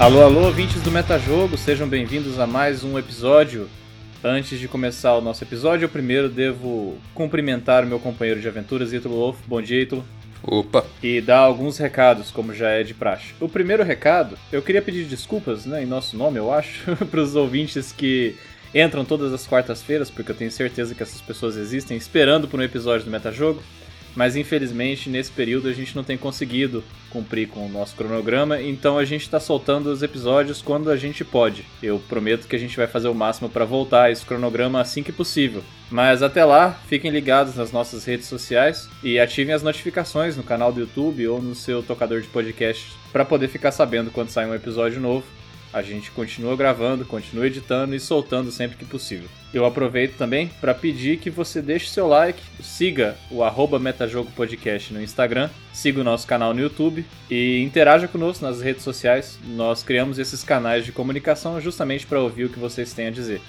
Alô, alô, ouvintes do Metajogo, sejam bem-vindos a mais um episódio. Antes de começar o nosso episódio, eu primeiro devo cumprimentar o meu companheiro de aventuras, Ítalo Wolf. Bom dia, Ítalo. Opa! E dar alguns recados, como já é de praxe. O primeiro recado, eu queria pedir desculpas, né, em nosso nome, eu acho, para os ouvintes que entram todas as quartas-feiras, porque eu tenho certeza que essas pessoas existem esperando por um episódio do Metajogo mas infelizmente nesse período a gente não tem conseguido cumprir com o nosso cronograma, então a gente está soltando os episódios quando a gente pode. Eu prometo que a gente vai fazer o máximo para voltar a esse cronograma assim que possível. Mas até lá, fiquem ligados nas nossas redes sociais e ativem as notificações no canal do YouTube ou no seu tocador de podcast para poder ficar sabendo quando sai um episódio novo a gente continua gravando, continua editando e soltando sempre que possível. Eu aproveito também para pedir que você deixe seu like, siga o arroba Metajogo Podcast no Instagram, siga o nosso canal no YouTube e interaja conosco nas redes sociais. Nós criamos esses canais de comunicação justamente para ouvir o que vocês têm a dizer.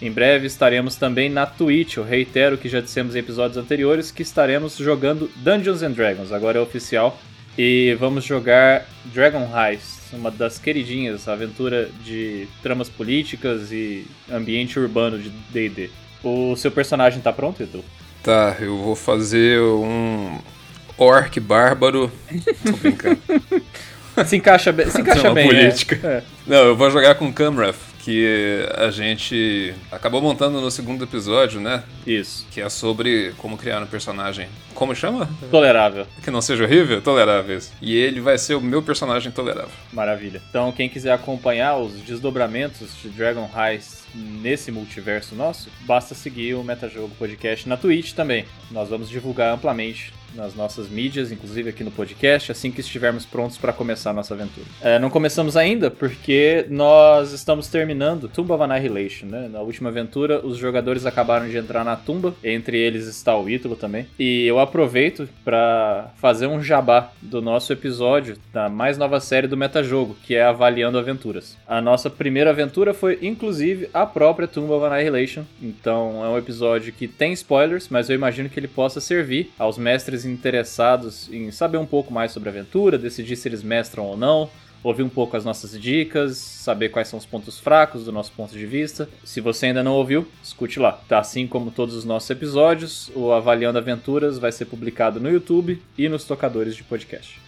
Em breve estaremos também na Twitch, eu reitero que já dissemos em episódios anteriores que estaremos jogando Dungeons and Dragons, agora é oficial, e vamos jogar Dragon Heist uma das queridinhas, aventura de tramas políticas e ambiente urbano de D&D. O seu personagem tá pronto, Edu? Tá, eu vou fazer um orc bárbaro. Tô brincando. se encaixa bem, se encaixa bem, né? política. É. Não, eu vou jogar com Camrath, que a gente acabou montando no segundo episódio, né? Isso. Que é sobre como criar um personagem. Como chama? Tolerável. Que não seja horrível? Toleráveis. E ele vai ser o meu personagem tolerável. Maravilha. Então, quem quiser acompanhar os desdobramentos de Dragon Heist nesse multiverso nosso, basta seguir o Metajogo Podcast na Twitch também. Nós vamos divulgar amplamente nas nossas mídias, inclusive aqui no podcast, assim que estivermos prontos para começar a nossa aventura. É, não começamos ainda porque nós estamos terminando Tomb of Annihilation, né? Na última aventura, os jogadores acabaram de entrar na tumba, entre eles está o Ítalo também. E eu aproveito para fazer um jabá do nosso episódio da mais nova série do Metajogo, que é Avaliando Aventuras. A nossa primeira aventura foi, inclusive, a própria Tomb of Annihilation, então é um episódio que tem spoilers, mas eu imagino que ele possa servir aos mestres interessados em saber um pouco mais sobre a aventura, decidir se eles mestram ou não, ouvir um pouco as nossas dicas, saber quais são os pontos fracos do nosso ponto de vista. Se você ainda não ouviu, escute lá. Tá assim como todos os nossos episódios, o Avaliando Aventuras vai ser publicado no YouTube e nos tocadores de podcast.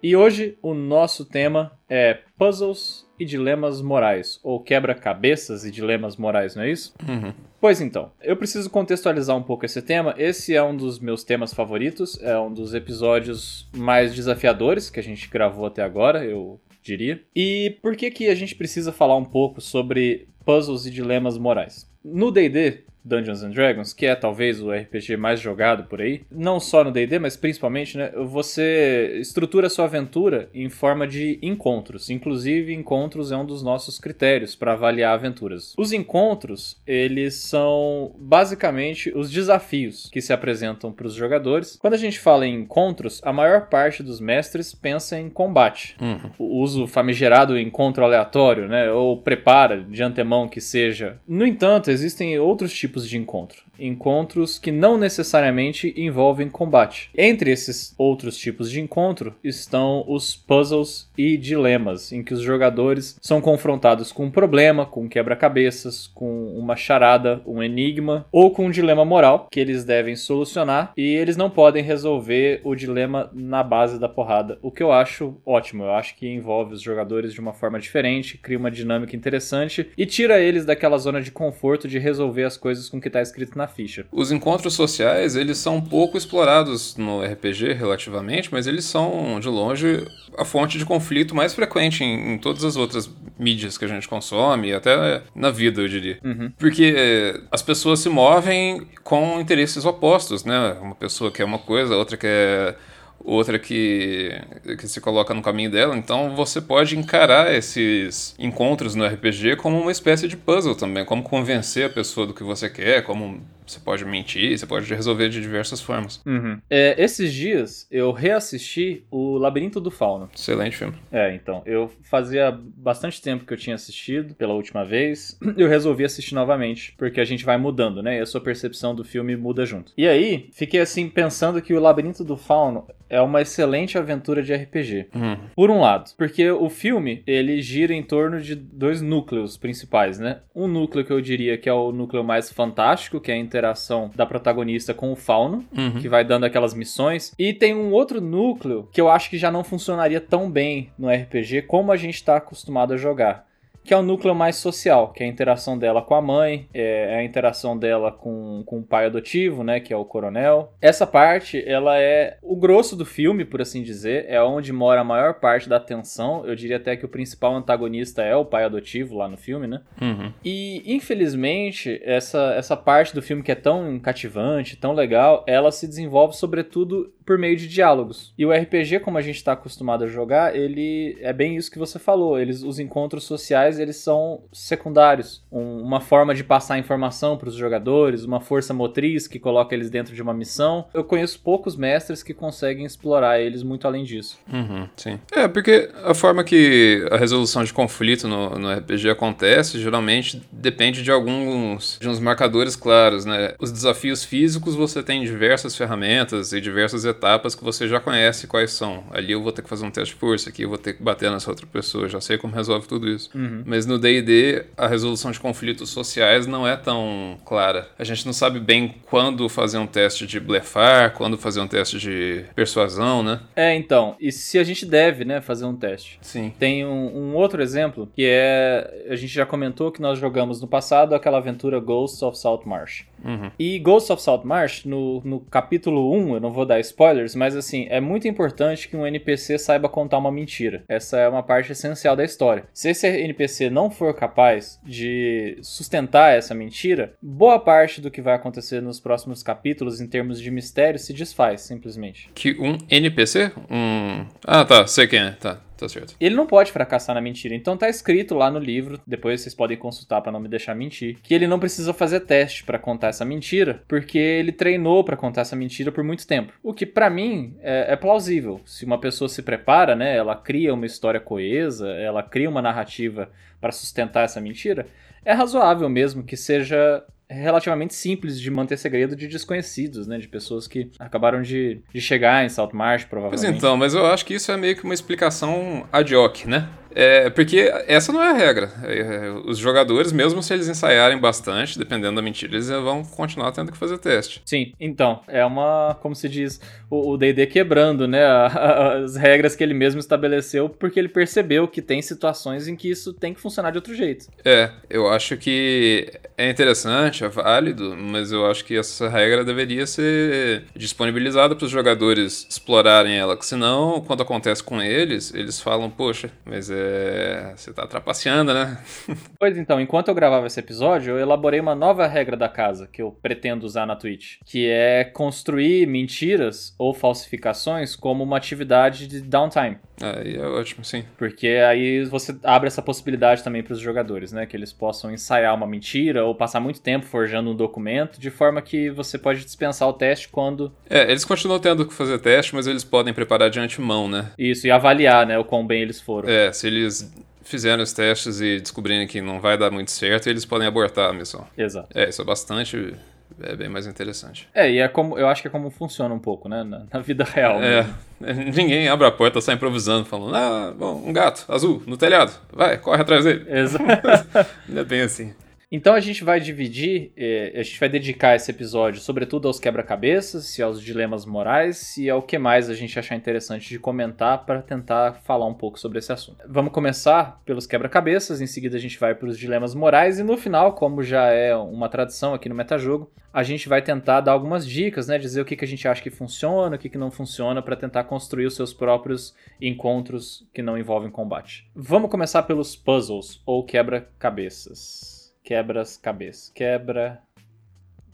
E hoje o nosso tema é puzzles e dilemas morais, ou quebra-cabeças e dilemas morais, não é isso? Uhum. Pois então, eu preciso contextualizar um pouco esse tema. Esse é um dos meus temas favoritos, é um dos episódios mais desafiadores que a gente gravou até agora, eu diria. E por que que a gente precisa falar um pouco sobre puzzles e dilemas morais? No D&D, Dungeons and Dragons, que é talvez o RPG mais jogado por aí, não só no D&D, mas principalmente, né, você estrutura sua aventura em forma de encontros. Inclusive, encontros é um dos nossos critérios para avaliar aventuras. Os encontros, eles são basicamente os desafios que se apresentam para os jogadores. Quando a gente fala em encontros, a maior parte dos mestres pensa em combate. Uhum. O uso famigerado encontro aleatório, né, ou prepara de antemão que seja. No entanto, existem outros tipos tipos de encontro encontros que não necessariamente envolvem combate. Entre esses outros tipos de encontro estão os puzzles e dilemas, em que os jogadores são confrontados com um problema, com um quebra-cabeças, com uma charada, um enigma ou com um dilema moral que eles devem solucionar e eles não podem resolver o dilema na base da porrada, o que eu acho ótimo. Eu acho que envolve os jogadores de uma forma diferente, cria uma dinâmica interessante e tira eles daquela zona de conforto de resolver as coisas com o que está escrito na ficha. Os encontros sociais, eles são pouco explorados no RPG relativamente, mas eles são, de longe, a fonte de conflito mais frequente em, em todas as outras mídias que a gente consome, até na vida, eu diria. Uhum. Porque eh, as pessoas se movem com interesses opostos, né? Uma pessoa quer uma coisa, a outra quer outra que, que se coloca no caminho dela. Então você pode encarar esses encontros no RPG como uma espécie de puzzle também, como convencer a pessoa do que você quer, como você pode mentir, você pode resolver de diversas formas. Uhum. É, esses dias eu reassisti o Labirinto do Fauno. Excelente filme. É, então, eu fazia bastante tempo que eu tinha assistido pela última vez, eu resolvi assistir novamente, porque a gente vai mudando, né? E a sua percepção do filme muda junto. E aí, fiquei assim pensando que o Labirinto do Fauno é uma excelente aventura de RPG. Uhum. Por um lado, porque o filme, ele gira em torno de dois núcleos principais, né? Um núcleo que eu diria que é o núcleo mais fantástico, que é a interação da protagonista com o fauno, Uhum. que vai dando aquelas missões. E tem um outro núcleo que eu acho que já não funcionaria tão bem no RPG como a gente tá acostumado a jogar. Que é o núcleo mais social, que é a interação dela com a mãe, é a interação dela com, com o pai adotivo, né, que é o coronel. Essa parte, ela é o grosso do filme, por assim dizer, é onde mora a maior parte da atenção. Eu diria até que o principal antagonista é o pai adotivo lá no filme, né? Uhum. E, infelizmente, essa, essa parte do filme que é tão cativante, tão legal, ela se desenvolve sobretudo por meio de diálogos. E o RPG, como a gente está acostumado a jogar, ele é bem isso que você falou. Eles, os encontros sociais, eles são secundários. Um- uma forma de passar informação para os jogadores, uma força motriz que coloca eles dentro de uma missão. Eu conheço poucos mestres que conseguem explorar eles muito além disso. Uhum, sim. É, porque a forma que a resolução de conflito no, no RPG acontece, geralmente depende de alguns de uns marcadores claros, né? Os desafios físicos você tem diversas ferramentas e diversas etapas que você já conhece quais são. Ali eu vou ter que fazer um teste de força, aqui eu vou ter que bater nessa outra pessoa, já sei como resolve tudo isso. Mas no D&D, a resolução de conflitos sociais não é tão clara. A gente não sabe bem quando fazer um teste de blefar, quando fazer um teste de persuasão, né? É, então, e se a gente deve, né, fazer um teste? Sim. Tem um, um outro exemplo que é. A gente já comentou que nós jogamos no passado aquela aventura Ghosts of Saltmarsh. Uhum. E Ghosts of Saltmarsh, no, no capítulo 1, eu não vou dar spoilers, mas assim, é muito importante que um NPC saiba contar uma mentira. Essa é uma parte essencial da história. Se esse NPC não for capaz de sustentar essa mentira, boa parte do que vai acontecer nos próximos capítulos em termos de mistério se desfaz, simplesmente. Que um NPC? Um. Ah, tá, sei quem é. Tá, tá certo. Ele não pode fracassar na mentira. Então tá escrito lá no livro, depois vocês podem consultar pra não me deixar mentir, que ele não precisa fazer teste pra contar essa mentira, porque ele treinou pra contar essa mentira por muito tempo. O que pra mim é, é plausível. Se uma pessoa se prepara, né, ela cria uma história coesa, ela cria uma narrativa pra sustentar essa mentira, é razoável mesmo que seja relativamente simples de manter segredo de desconhecidos, né? De pessoas que acabaram de, de chegar em Saltmarsh, Pois provavelmente. então, mas eu acho que isso é meio que uma explicação ad hoc, né? É, porque essa não é a regra. É, os jogadores, mesmo se eles ensaiarem bastante, dependendo da mentira, eles vão continuar tendo que fazer teste. Sim, então, é uma, como se diz, o o D&D quebrando, né, a- a- as regras que ele mesmo estabeleceu, porque ele percebeu que tem situações em que isso tem que funcionar de outro jeito. É, eu acho que é interessante, é válido, mas eu acho que essa regra deveria ser disponibilizada para os jogadores explorarem ela, que senão, quando acontece com eles, eles falam, poxa, mas é. Você tá trapaceando, né? Pois então, enquanto eu gravava esse episódio, eu elaborei uma nova regra da casa que eu pretendo usar na Twitch, que é construir mentiras ou falsificações como uma atividade de downtime. Aí é ótimo, sim. Porque aí você abre essa possibilidade também para os jogadores, né? Que eles possam ensaiar uma mentira ou passar muito tempo forjando um documento, de forma que você pode dispensar o teste quando É, eles continuam tendo que fazer teste, mas eles podem preparar de antemão, né? isso e avaliar, né, o quão bem eles foram. É, se eles fizerem os testes e descobrirem que não vai dar muito certo, eles podem abortar a missão. Exato. É, isso é bastante. É bem mais interessante. É, e é como eu acho que é como funciona um pouco, né, na, na vida real. É, ninguém abre a porta, sai improvisando, falando, ah, bom, um gato azul no telhado, vai, corre atrás dele. Exato. É bem assim. Então a gente vai dividir, eh, a gente vai dedicar esse episódio sobretudo aos quebra-cabeças e aos dilemas morais e ao que mais a gente achar interessante de comentar para tentar falar um pouco sobre esse assunto. Vamos começar pelos quebra-cabeças, em seguida a gente vai para os dilemas morais e no final, como já é uma tradição aqui no Metajogo, a gente vai tentar dar algumas dicas, né, dizer o que, que a gente acha que funciona, o que, que não funciona para tentar construir os seus próprios encontros que não envolvem combate. Vamos começar pelos puzzles ou quebra-cabeças. Quebras cabeças. Quebra.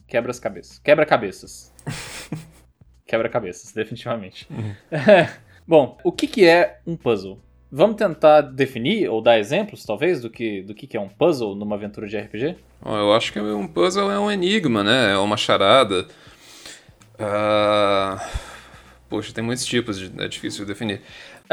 Quebras cabeças. Quebra cabeças. Quebra cabeças, definitivamente. Bom, o que, que é um puzzle? Vamos tentar definir ou dar exemplos, talvez, do que, do que é um puzzle numa aventura de RPG? Eu acho que um puzzle é um enigma, né? É uma charada. Uh... Poxa, tem muitos tipos, de... é difícil de definir.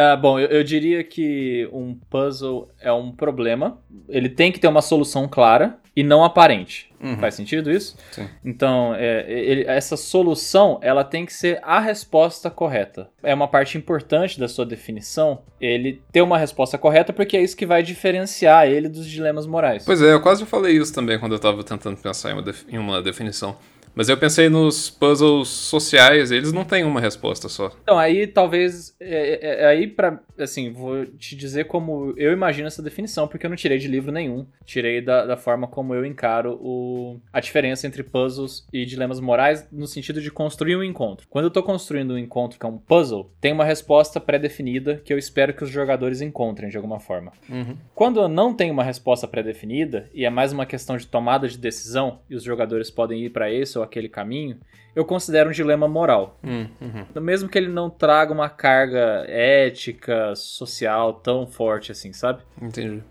Uh, bom, eu, eu, diria que um puzzle é um problema. Ele tem que ter uma solução clara e não aparente. Uhum. Faz sentido isso? Sim. Então, é, ele, essa solução ela tem que ser a resposta correta. É uma parte importante da sua definição ele ter uma resposta correta, porque é isso que vai diferenciar ele dos dilemas morais. Pois é, eu quase falei isso também quando eu estava tentando pensar em uma, em uma definição. Mas eu pensei nos puzzles sociais, eles não têm uma resposta só. Então, aí talvez. É, é, é aí para Assim, vou te dizer como eu imagino essa definição, porque eu não tirei de livro nenhum. Tirei da, da forma como eu encaro o, a diferença entre puzzles e dilemas morais, no sentido de construir um encontro. Quando eu tô construindo um encontro que é um puzzle, tem uma resposta pré-definida que eu espero que os jogadores encontrem de alguma forma. Uhum. Quando eu não tenho uma resposta pré-definida, e é mais uma questão de tomada de decisão, e os jogadores podem ir para esse ou aquele caminho, eu considero um dilema moral. Hum, uhum. Mesmo que ele não traga uma carga ética, social tão forte assim, sabe? Entendi.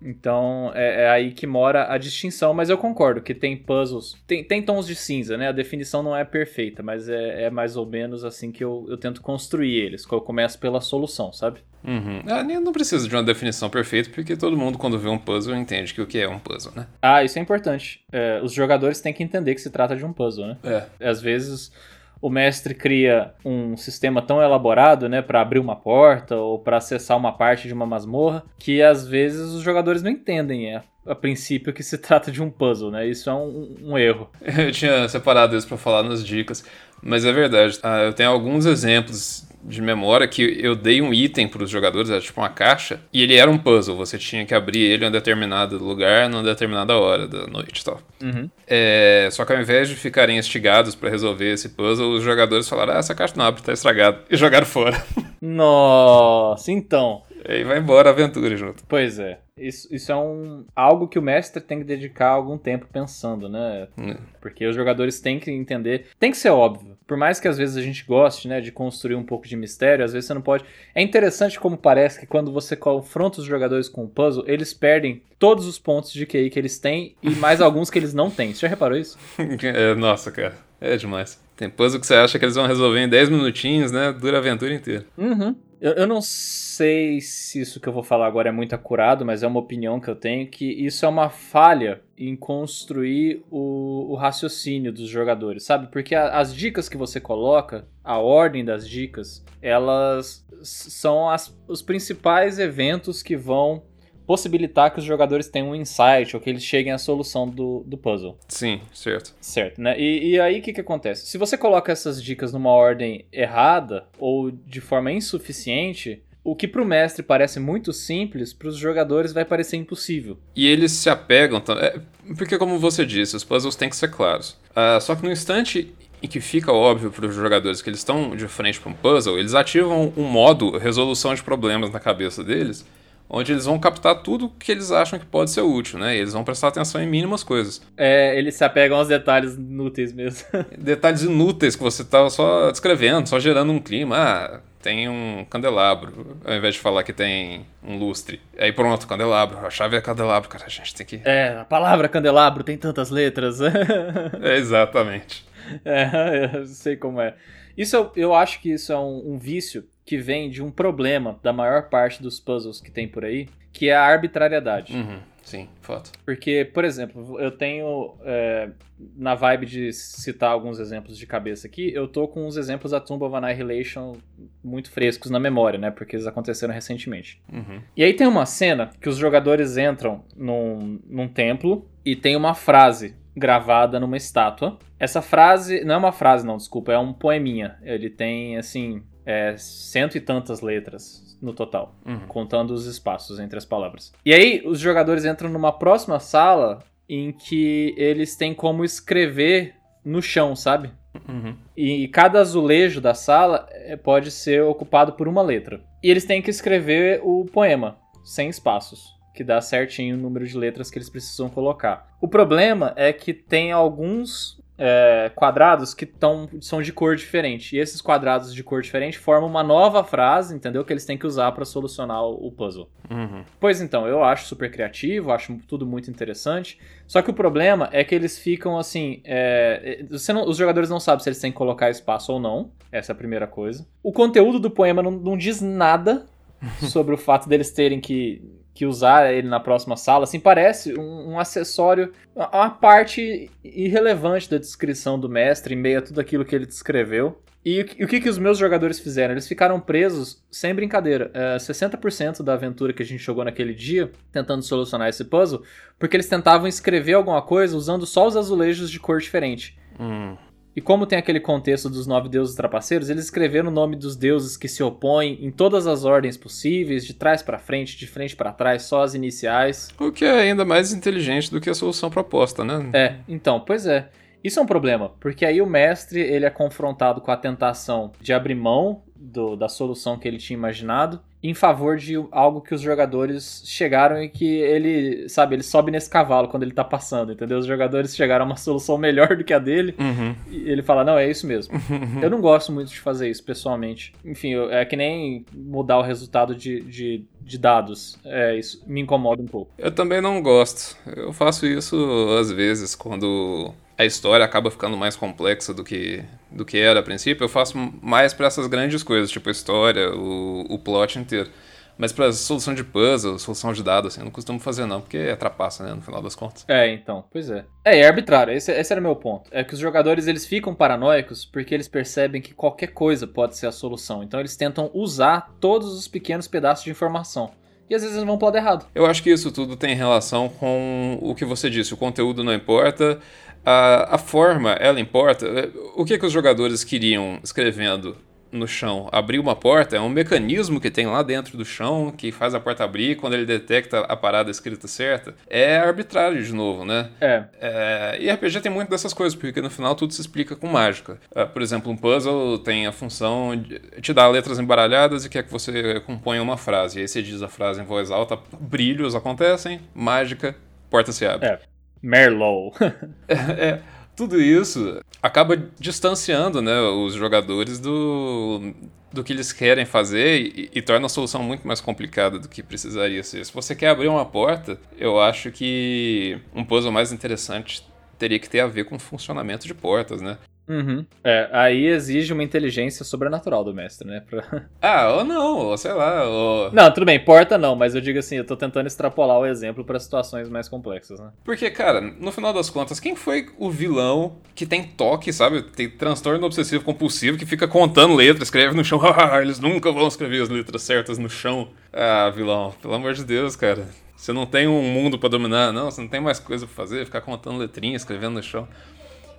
Então é, é, aí que mora a distinção, mas eu concordo que tem puzzles, tem, tem tons de cinza, né? A definição não é perfeita, mas é, é mais ou menos assim que eu, eu tento construir eles. Eu começo pela solução, sabe? Uhum. Ah, não precisa de uma definição perfeita, porque todo mundo, quando vê um puzzle, entende que o que é um puzzle, né? Ah, isso é importante. É, os jogadores têm que entender que se trata de um puzzle, né? É. Às vezes o mestre cria um sistema tão elaborado, né, para abrir uma porta ou para acessar uma parte de uma masmorra, que às vezes os jogadores não entendem, é a princípio que se trata de um puzzle, né? Isso é um, um erro. Eu tinha separado isso para falar nas dicas, mas é verdade. Ah, eu tenho alguns exemplos de memória que eu dei um item para os jogadores, era tipo uma caixa, e ele era um puzzle. Você tinha que abrir ele em um determinado lugar, numa determinada hora da noite e tal. Uhum. É, só que ao invés de ficarem instigados para resolver esse puzzle, os jogadores falaram: Ah, essa caixa não abre, tá estragada. E jogaram fora. Nossa, então. E aí vai embora a aventura junto. Pois é. Isso, isso é um, algo que o mestre tem que dedicar algum tempo pensando, né? Hum. Porque os jogadores têm que entender. Tem que ser óbvio. Por mais que às vezes a gente goste, né, de construir um pouco de mistério, às vezes você não pode. É interessante como parece que quando você confronta os jogadores com o puzzle, eles perdem todos os pontos de QI que eles têm e mais alguns que eles não têm. Você já reparou isso? é, nossa, cara. É demais. Tem puzzle que você acha que eles vão resolver em 10 minutinhos, né? Dura a aventura inteira. Uhum. Eu, eu, não sei se isso que eu vou falar agora é muito acurado, mas é uma opinião que eu tenho que isso é uma falha em construir o, o raciocínio dos jogadores, sabe? Porque a, as dicas que você coloca, a ordem das dicas, elas são as, os principais eventos que vão possibilitar que os jogadores tenham um insight ou que eles cheguem à solução do, do puzzle. Sim, certo. Certo, né? E, e aí o que, que acontece? Se você coloca essas dicas numa ordem errada ou de forma insuficiente, o que para o mestre parece muito simples, para os jogadores vai parecer impossível. E eles se apegam também. Porque, como você disse, os puzzles têm que ser claros. Uh, só que no instante em que fica óbvio para os jogadores que eles estão de frente para um puzzle, eles ativam um modo resolução de problemas na cabeça deles onde eles vão captar tudo que eles acham que pode ser útil, né? E eles vão prestar atenção em mínimas coisas. É, eles se apegam aos detalhes inúteis mesmo. detalhes inúteis que você tá só descrevendo, só gerando um clima. Ah, tem um candelabro, ao invés de falar que tem um lustre. Aí pronto, candelabro. A chave é candelabro, cara. A gente tem que. É, a palavra candelabro tem tantas letras. é, exatamente. É, eu sei como é. Isso eu, eu acho que isso é um, um vício que vem de um problema da maior parte dos puzzles que tem por aí, que é a arbitrariedade. Uhum, sim, fato. Porque, por exemplo, eu tenho, é, na vibe de citar alguns exemplos de cabeça aqui, eu tô com uns exemplos da Tomb of Annihilation muito frescos na memória, né? Porque eles aconteceram recentemente. Uhum. E aí tem uma cena que os jogadores entram num, num templo e tem uma frase gravada numa estátua. Essa frase, não é uma frase, não, desculpa, é um poeminha. Ele tem, assim, é, cento e tantas letras no total, uhum. contando os espaços entre as palavras. E aí os jogadores entram numa próxima sala em que eles têm como escrever no chão, sabe? Uhum. E cada azulejo da sala é, pode ser ocupado por uma letra. E eles têm que escrever o poema, sem espaços, que dá certinho o número de letras que eles precisam colocar. O problema é que tem alguns é, quadrados que tão, são de cor diferente. E esses quadrados de cor diferente formam uma nova frase, entendeu? Que eles têm que usar para solucionar o puzzle. Uhum. Pois então, eu acho super criativo, acho tudo muito interessante. Só que o problema é que eles ficam assim. É, não, os jogadores não sabem se eles têm que colocar espaço ou não. Essa é a primeira coisa. O conteúdo do poema não, não diz nada sobre o fato deles terem que que usar ele na próxima sala, assim, parece um, um, acessório, uma parte irrelevante da descrição do mestre, em meio a tudo aquilo que ele descreveu. E, o que, que os meus jogadores fizeram? Eles ficaram presos, sem brincadeira, é, 60% da aventura que a gente jogou naquele dia, tentando solucionar esse puzzle, porque eles tentavam escrever alguma coisa usando só os azulejos de cor diferente. Hum. E como tem aquele contexto dos nove deuses trapaceiros, eles escreveram o nome dos deuses que se opõem em todas as ordens possíveis, de trás para frente, de frente para trás, só as iniciais. O que é ainda mais inteligente do que a solução proposta, né? É, então, pois é. Isso é um problema, porque aí o mestre ele é confrontado com a tentação de abrir mão do, da solução que ele tinha imaginado em favor de algo que os jogadores chegaram e que ele, sabe, ele sobe nesse cavalo quando ele tá passando, entendeu? Os jogadores chegaram a uma solução melhor do que a dele uhum. e ele fala, não, é isso mesmo. eu não gosto muito de fazer isso, pessoalmente. Enfim, é que nem mudar o resultado de, de, de dados. É, isso me incomoda um pouco. Eu também não gosto. Eu faço isso às vezes quando a história acaba ficando mais complexa do que, do que era a princípio, eu faço mais para essas grandes coisas, tipo a história, o, o plot inteiro. Mas pra solução de puzzle, solução de dados, assim, eu não costumo fazer não, porque é trapaça, né, no final das contas. É, então, pois é. É, é arbitrário, esse, esse era o meu ponto. É que os jogadores, eles ficam paranoicos porque eles percebem que qualquer coisa pode ser a solução. Então eles tentam usar todos os pequenos pedaços de informação e às vezes eles vão pro lado errado. Eu acho que isso tudo tem relação com o que você disse, o conteúdo não importa, a, a forma, ela importa. O que, que os jogadores queriam escrevendo no chão? Abrir uma porta é um mecanismo que tem lá dentro do chão que faz a porta abrir quando ele detecta a parada escrita certa. É arbitrário de novo, né? É. é e RPG tem muito dessas coisas, porque no final tudo se explica com mágica. Uh, por exemplo, um puzzle tem a função de te dar letras embaralhadas e quer que você componha uma frase. E aí você diz a frase em voz alta, brilhos acontecem, mágica, porta se abre. É. Merlot. é, é, tudo isso acaba distanciando né, os jogadores do, do que eles querem fazer e, e, torna a solução muito mais complicada do que precisaria ser. Se você quer abrir uma porta, eu acho que um puzzle mais interessante teria que ter a ver com o funcionamento de portas, né? Uhum. É, aí exige uma inteligência sobrenatural do mestre, né? Pra... Ah, ou não, ou sei lá. Ou... Não, tudo bem, porta não, mas eu digo assim, eu tô tentando extrapolar o exemplo para situações mais complexas, né? Porque, cara, no final das contas, quem foi o vilão que tem toque, sabe? Tem transtorno obsessivo compulsivo que fica contando letras, escreve no chão, ah, eles nunca vão escrever as letras certas no chão. Ah, vilão, pelo amor de Deus, cara. Você não tem um mundo para dominar, não, você não tem mais coisa pra fazer, ficar contando letrinhas, escrevendo no chão.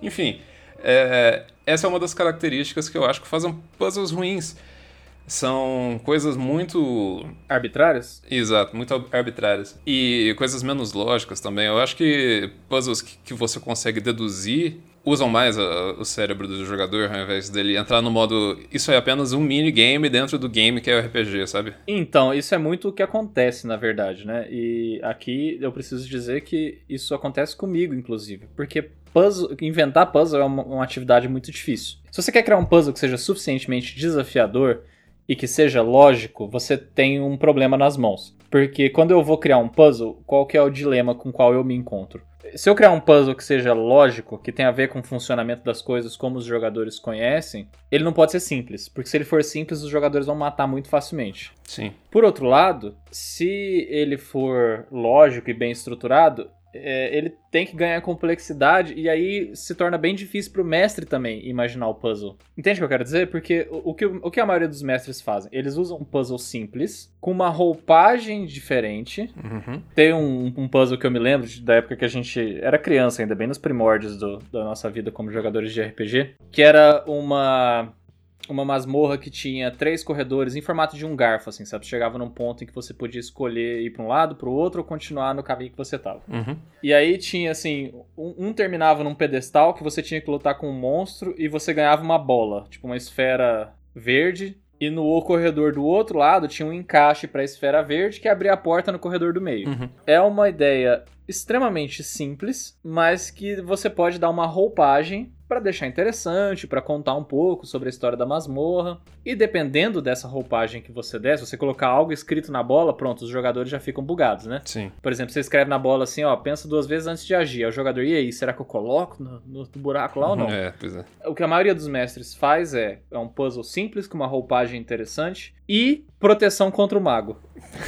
Enfim, é, essa é uma das características que eu acho que fazem puzzles ruins. São coisas muito. Arbitrárias? Exato, muito arbitrárias. E coisas menos lógicas também. Eu acho que puzzles que, que você consegue deduzir usam mais a, o cérebro do jogador ao invés dele entrar no modo. Isso é apenas um minigame dentro do game que é o RPG, sabe? Então, isso é muito o que acontece, na verdade, né? E aqui eu preciso dizer que isso acontece comigo, inclusive. Porque puzzle, inventar puzzle é uma, uma atividade muito difícil. Se você quer criar um puzzle que seja suficientemente desafiador e que seja lógico, você tem um problema nas mãos. Porque quando eu vou criar um puzzle, qual que é o dilema com qual eu me encontro? Se eu criar um puzzle que seja lógico, que tenha a ver com o funcionamento das coisas como os jogadores conhecem, ele não pode ser simples, porque se ele for simples, os jogadores vão matar muito facilmente. Sim. Por outro lado, se ele for lógico e bem estruturado, é, ele tem que ganhar complexidade e aí se torna bem difícil para o mestre também imaginar o puzzle. Entende o que eu quero dizer? Porque o, o, que, o que a maioria dos mestres fazem? Eles usam um puzzle simples, com uma roupagem diferente. Uhum. Tem um, um, puzzle que eu me lembro da época que a gente era criança, ainda bem nos primórdios do, da nossa vida como jogadores de RPG, que era uma uma masmorra que tinha três corredores em formato de um garfo, assim, sabe? Chegava num ponto em que você podia escolher ir para um lado, para o outro ou continuar no caminho que você tava. Uhum. E aí tinha, assim, um, um, terminava num pedestal que você tinha que lutar com um monstro e você ganhava uma bola, tipo uma esfera verde. E no corredor do outro lado tinha um encaixe para a esfera verde que abria a porta no corredor do meio. Uhum. É uma ideia extremamente simples, mas que você pode dar uma roupagem para deixar interessante, para contar um pouco sobre a história da masmorra. E dependendo dessa roupagem que você der, se você colocar algo escrito na bola, pronto, os jogadores já ficam bugados, né? Sim. Por exemplo, você escreve na bola assim, ó, pensa duas vezes antes de agir. Aí o jogador, e aí, será que eu coloco no, no buraco lá ou não? É, pois é. O que a maioria dos mestres faz é, é um puzzle simples, com uma roupagem interessante e proteção contra o mago.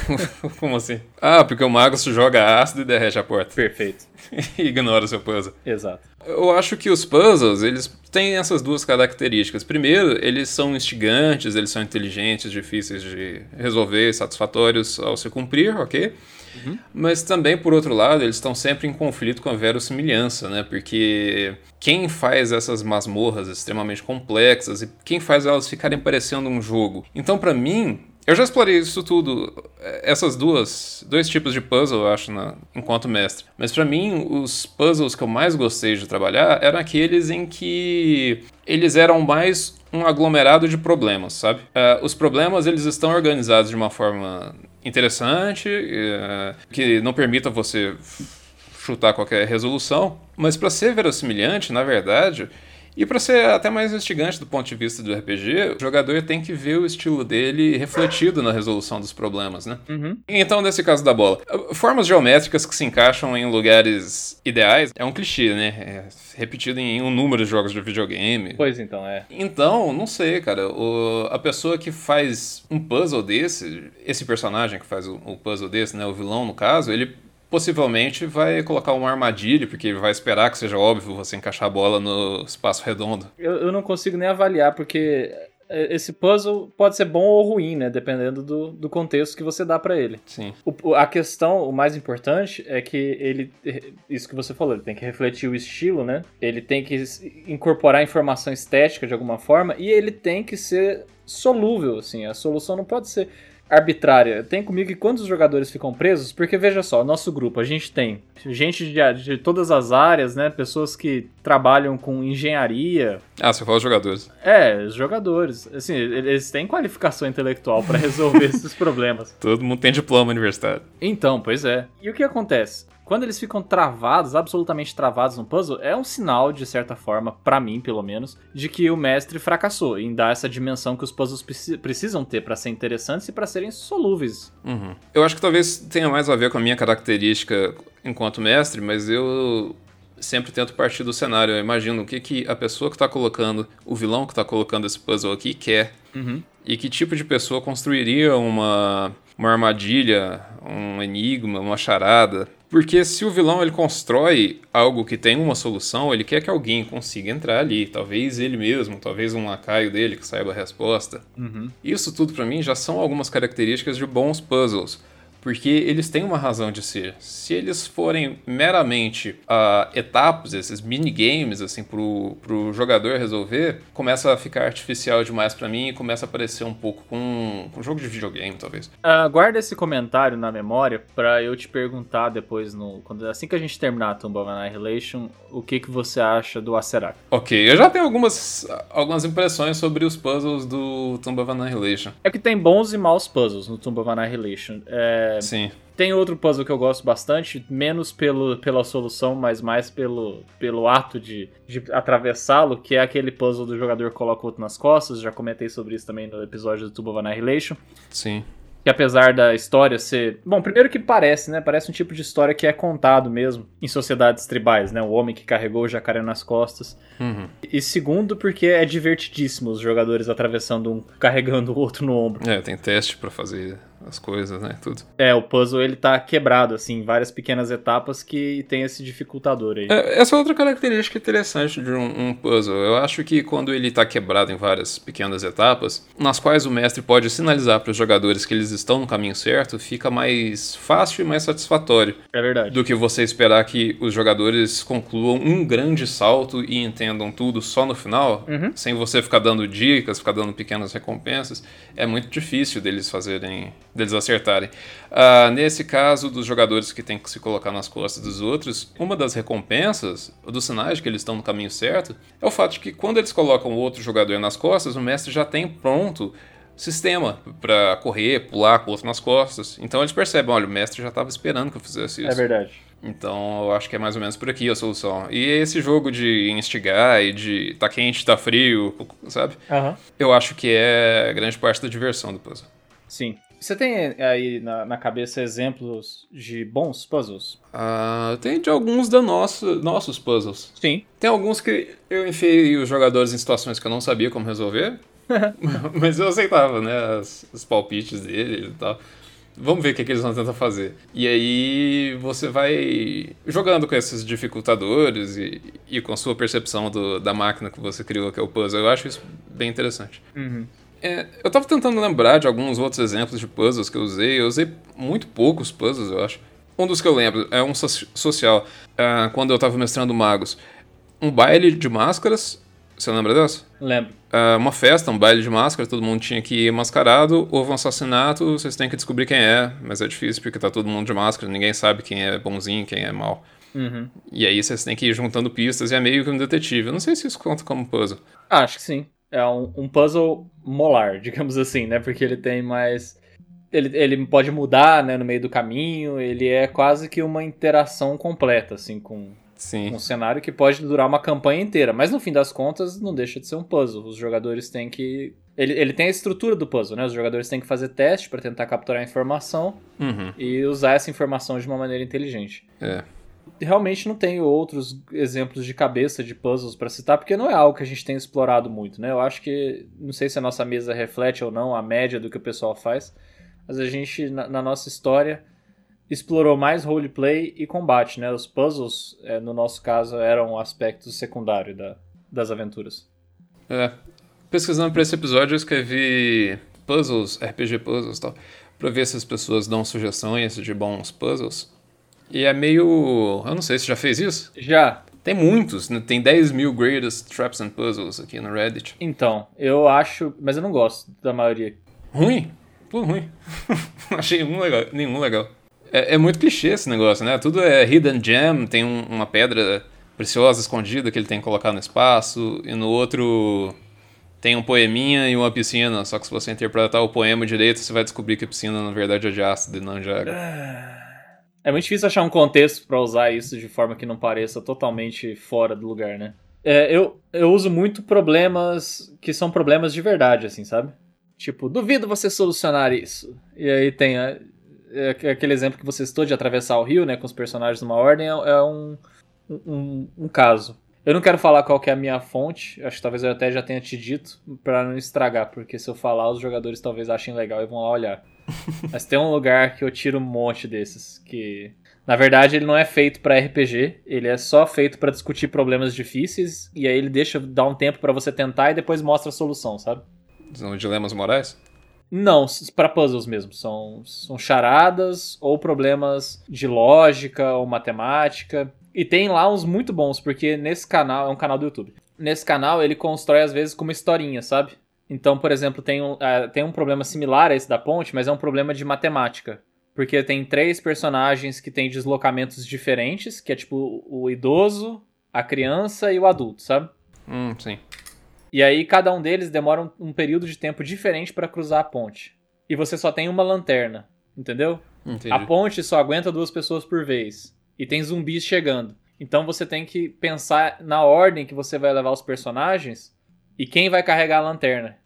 Como assim? Ah, porque o mago se joga ácido e derrete a porta. Perfeito. e ignora o seu puzzle. Exato. Eu acho que os puzzles, eles têm essas duas características. Primeiro, eles são instigantes, eles são inteligentes, difíceis de resolver, satisfatórios ao se cumprir, ok? Uhum. Mas também, por outro lado, eles estão sempre em conflito com a verossimilhança, né? Porque quem faz essas masmorras extremamente complexas e quem faz elas ficarem parecendo um jogo? Então, para mim, eu já explorei isso tudo, essas duas, dois tipos de puzzle, eu acho, enquanto mestre. Mas para mim, os puzzles que eu mais gostei de trabalhar eram aqueles em que eles eram mais um aglomerado de problemas, sabe? Uh, os problemas eles estão organizados de uma forma interessante, uh, que não permita você chutar qualquer resolução, mas para ser verossimilhante, na verdade, e para ser até mais instigante do ponto de vista do RPG, o jogador tem que ver o estilo dele refletido na resolução dos problemas, né? Uhum. Então, nesse caso da bola, formas geométricas que se encaixam em lugares ideais é um clichê, né? É repetido em um número de jogos de videogame. Pois então, é. Então, não sei, cara. O, a pessoa que faz um puzzle desse, esse personagem que faz o, o puzzle desse, né? O vilão, no caso, ele possivelmente vai colocar uma armadilha, porque vai esperar que seja óbvio você encaixar a bola no espaço redondo. Eu, eu não consigo nem avaliar, porque esse puzzle pode ser bom ou ruim, né? Dependendo do, do contexto que você dá para ele. Sim. O, a questão, o mais importante, é que ele. Isso que você falou, ele tem que refletir o estilo, né? Ele tem que incorporar informação estética de alguma forma e ele tem que ser solúvel, assim. A solução não pode ser arbitrária. Tem comigo que quando os jogadores ficam presos, porque veja só, nosso grupo, a gente tem gente de, de todas as áreas, né? Pessoas que trabalham com engenharia. Ah, você fala jogadores. É, os jogadores. Assim, eles têm qualificação intelectual para resolver esses problemas. Todo mundo tem diploma universitário. Então, pois é. E o que acontece? Quando eles ficam travados, absolutamente travados no puzzle, é um sinal, de certa forma, para mim pelo menos, de que o mestre fracassou em dar essa dimensão que os puzzles precisam ter para ser interessantes e para serem solúveis. Uhum. Eu acho que talvez tenha mais a ver com a minha característica enquanto mestre, mas eu sempre tento partir do cenário. Eu imagino o que, que a pessoa que está colocando, o vilão que está colocando esse puzzle aqui quer. Uhum. E que tipo de pessoa construiria uma, uma armadilha, um enigma, uma charada porque se o vilão ele constrói algo que tem uma solução, ele quer que alguém consiga entrar ali. Talvez ele mesmo, talvez um lacaio dele que saiba a resposta. Uhum. Isso tudo para mim já são algumas características de bons puzzles porque eles têm uma razão de ser. Se eles forem meramente uh, etapas, esses minigames, assim, pro, pro jogador resolver, começa a ficar artificial demais para mim e começa a parecer um pouco com, com um jogo de videogame, talvez. Uh, guarda esse comentário na memória para eu te perguntar depois, no, quando, assim que a gente terminar a Tomb of Annihilation, o que, que você acha do Acerak. Ok, eu já tenho algumas, algumas impressões sobre os puzzles do Tomb of Annihilation. É que tem bons e maus puzzles no Tomb of Annihilation. É, Sim. Tem outro puzzle que eu gosto bastante, menos pelo, pela solução, mas mais pelo, pelo ato de, de atravessá-lo, que é aquele puzzle do jogador coloca o outro nas costas. Já comentei sobre isso também no episódio do Tube of Annihilation. Sim que apesar da história ser. Bom, primeiro que parece, né? Parece um tipo de história que é contado mesmo em sociedades tribais, né? O homem que carregou o jacaré nas costas. Uhum. E segundo, porque é divertidíssimo os jogadores atravessando um, carregando o outro no ombro. É, tem teste para fazer as coisas, né? Tudo. É, o puzzle ele tá quebrado, assim, em várias pequenas etapas que tem esse dificultador aí. É, essa é outra característica interessante de um, um, puzzle. Eu acho que quando ele tá quebrado em várias pequenas etapas, nas quais o mestre pode sinalizar para os jogadores que eles estão no caminho certo, fica mais fácil e mais satisfatório. É verdade. Do que você esperar que os jogadores concluam um grande salto e entendam tudo só no final, uhum. sem você ficar dando dicas, ficar dando pequenas recompensas. É muito difícil deles fazerem deles acertarem. Uh, nesse caso dos jogadores que têm que se colocar nas costas dos outros, uma das recompensas, dos sinais de que eles estão no caminho certo, é o fato de que quando eles colocam o outro jogador nas costas, o mestre já tem pronto sistema para correr, pular com o outro nas costas. Então eles percebem, olha, o mestre já estava esperando que eu fizesse isso. É verdade. Então eu acho que é mais ou menos por aqui a solução. E esse jogo de instigar e de tá quente, tá frio, sabe? Uhum. Eu acho que é grande parte da diversão do puzzle. Sim. Você tem aí na, na cabeça exemplos de bons puzzles? Ah, tem de alguns da nossa, nossos puzzles. Sim. Tem alguns que eu enfiei os jogadores em situações que eu não sabia como resolver. mas eu aceitava, né? Os, os palpites dele e tal. Vamos ver o que, que, eles vão tentar fazer. E aí você vai jogando com esses dificultadores e, e com a sua percepção do, da máquina que você criou, que é o puzzle. Eu acho isso bem interessante. Uhum. É, eu tava tentando lembrar de alguns outros exemplos de puzzles que eu usei. Eu usei muito poucos puzzles, eu acho. Um dos que eu lembro é um so social, uh, quando eu tava mestrando magos. Um baile de máscaras. Você lembra dessa? Lembro. Uh, uma festa, um baile de máscara, todo mundo tinha que ir mascarado. Houve um assassinato, vocês têm que descobrir quem é, mas é difícil porque tá todo mundo de máscara, ninguém sabe quem é bonzinho, quem é mal. Uhum. E aí vocês têm que ir juntando pistas e é meio que um detetive. Eu não sei se isso conta como puzzle. Acho que sim é um, um, puzzle molar, digamos assim, né? Porque ele tem mais. Ele, ele pode mudar né, no meio do caminho, ele é quase que uma interação completa, assim, com, Sim. um cenário que pode durar uma campanha inteira. Mas no fim das contas, não deixa de ser um puzzle. Os jogadores têm que. Ele, ele tem a estrutura do puzzle, né? Os jogadores têm que fazer teste para tentar capturar a informação uhum. e usar essa informação de uma maneira inteligente. É realmente não tenho outros exemplos de cabeça de puzzles para citar, porque não é algo que a gente tem explorado muito, né? Eu acho que, não sei se a nossa mesa reflete ou não a média do que o pessoal faz, mas a gente, na, na nossa história, explorou mais roleplay e combate, né? Os puzzles, é, no nosso caso, eram aspectos secundários da, das aventuras. É. Pesquisando para esse episódio, eu escrevi puzzles, RPG puzzles e tal, pra ver se as pessoas dão sugestões de bons puzzles. E é meio. Eu não sei, você já fez isso? Já. Tem muitos, né? tem 10 mil greatest traps and puzzles aqui no Reddit. Então, eu acho. Mas eu não gosto da maioria. Ruim? Tudo ruim. Achei um legal, nenhum legal. É, é, muito clichê esse negócio, né? Tudo é hidden gem, tem um, uma pedra preciosa escondida que ele tem que colocar no espaço, e no outro tem um poeminha e uma piscina, só que se você interpretar o poema direito, você vai descobrir que a piscina na verdade é de ácido e não de água. É muito difícil achar um contexto para usar isso de forma que não pareça totalmente fora do lugar, né? É, eu, eu uso muito problemas que são problemas de verdade, assim, sabe? Tipo, duvido você solucionar isso. E aí tem a, é, aquele exemplo que você citou de atravessar o rio, né, com os personagens numa ordem, é, é um, um, um, caso. Eu não quero falar qual que é a minha fonte, acho que talvez eu até já tenha te dito, para não estragar, porque se eu falar, os jogadores talvez achem legal e vão lá olhar. Mas tem um lugar que eu tiro um monte desses, que na verdade ele não é feito para RPG, ele é só feito para discutir problemas difíceis e aí ele deixa dar um tempo para você tentar e depois mostra a solução, sabe? São dilemas morais? Não, para puzzles mesmo. São, são charadas ou problemas de lógica ou matemática. E tem lá uns muito bons, porque nesse canal, é um canal do YouTube. Nesse canal ele constrói às vezes com uma historinha, sabe? Então, por exemplo, tem um, uh, tem um problema similar a esse da ponte, mas é um problema de matemática. Porque tem três personagens que têm deslocamentos diferentes, que é tipo o idoso, a criança e o adulto, sabe? Hum, sim. E aí cada um deles demora um, um período de tempo diferente para cruzar a ponte. E você só tem uma lanterna, entendeu? Entendi. A ponte só aguenta duas pessoas por vez. E tem zumbis chegando. Então você tem que pensar na ordem que você vai levar os personagens e quem vai carregar a lanterna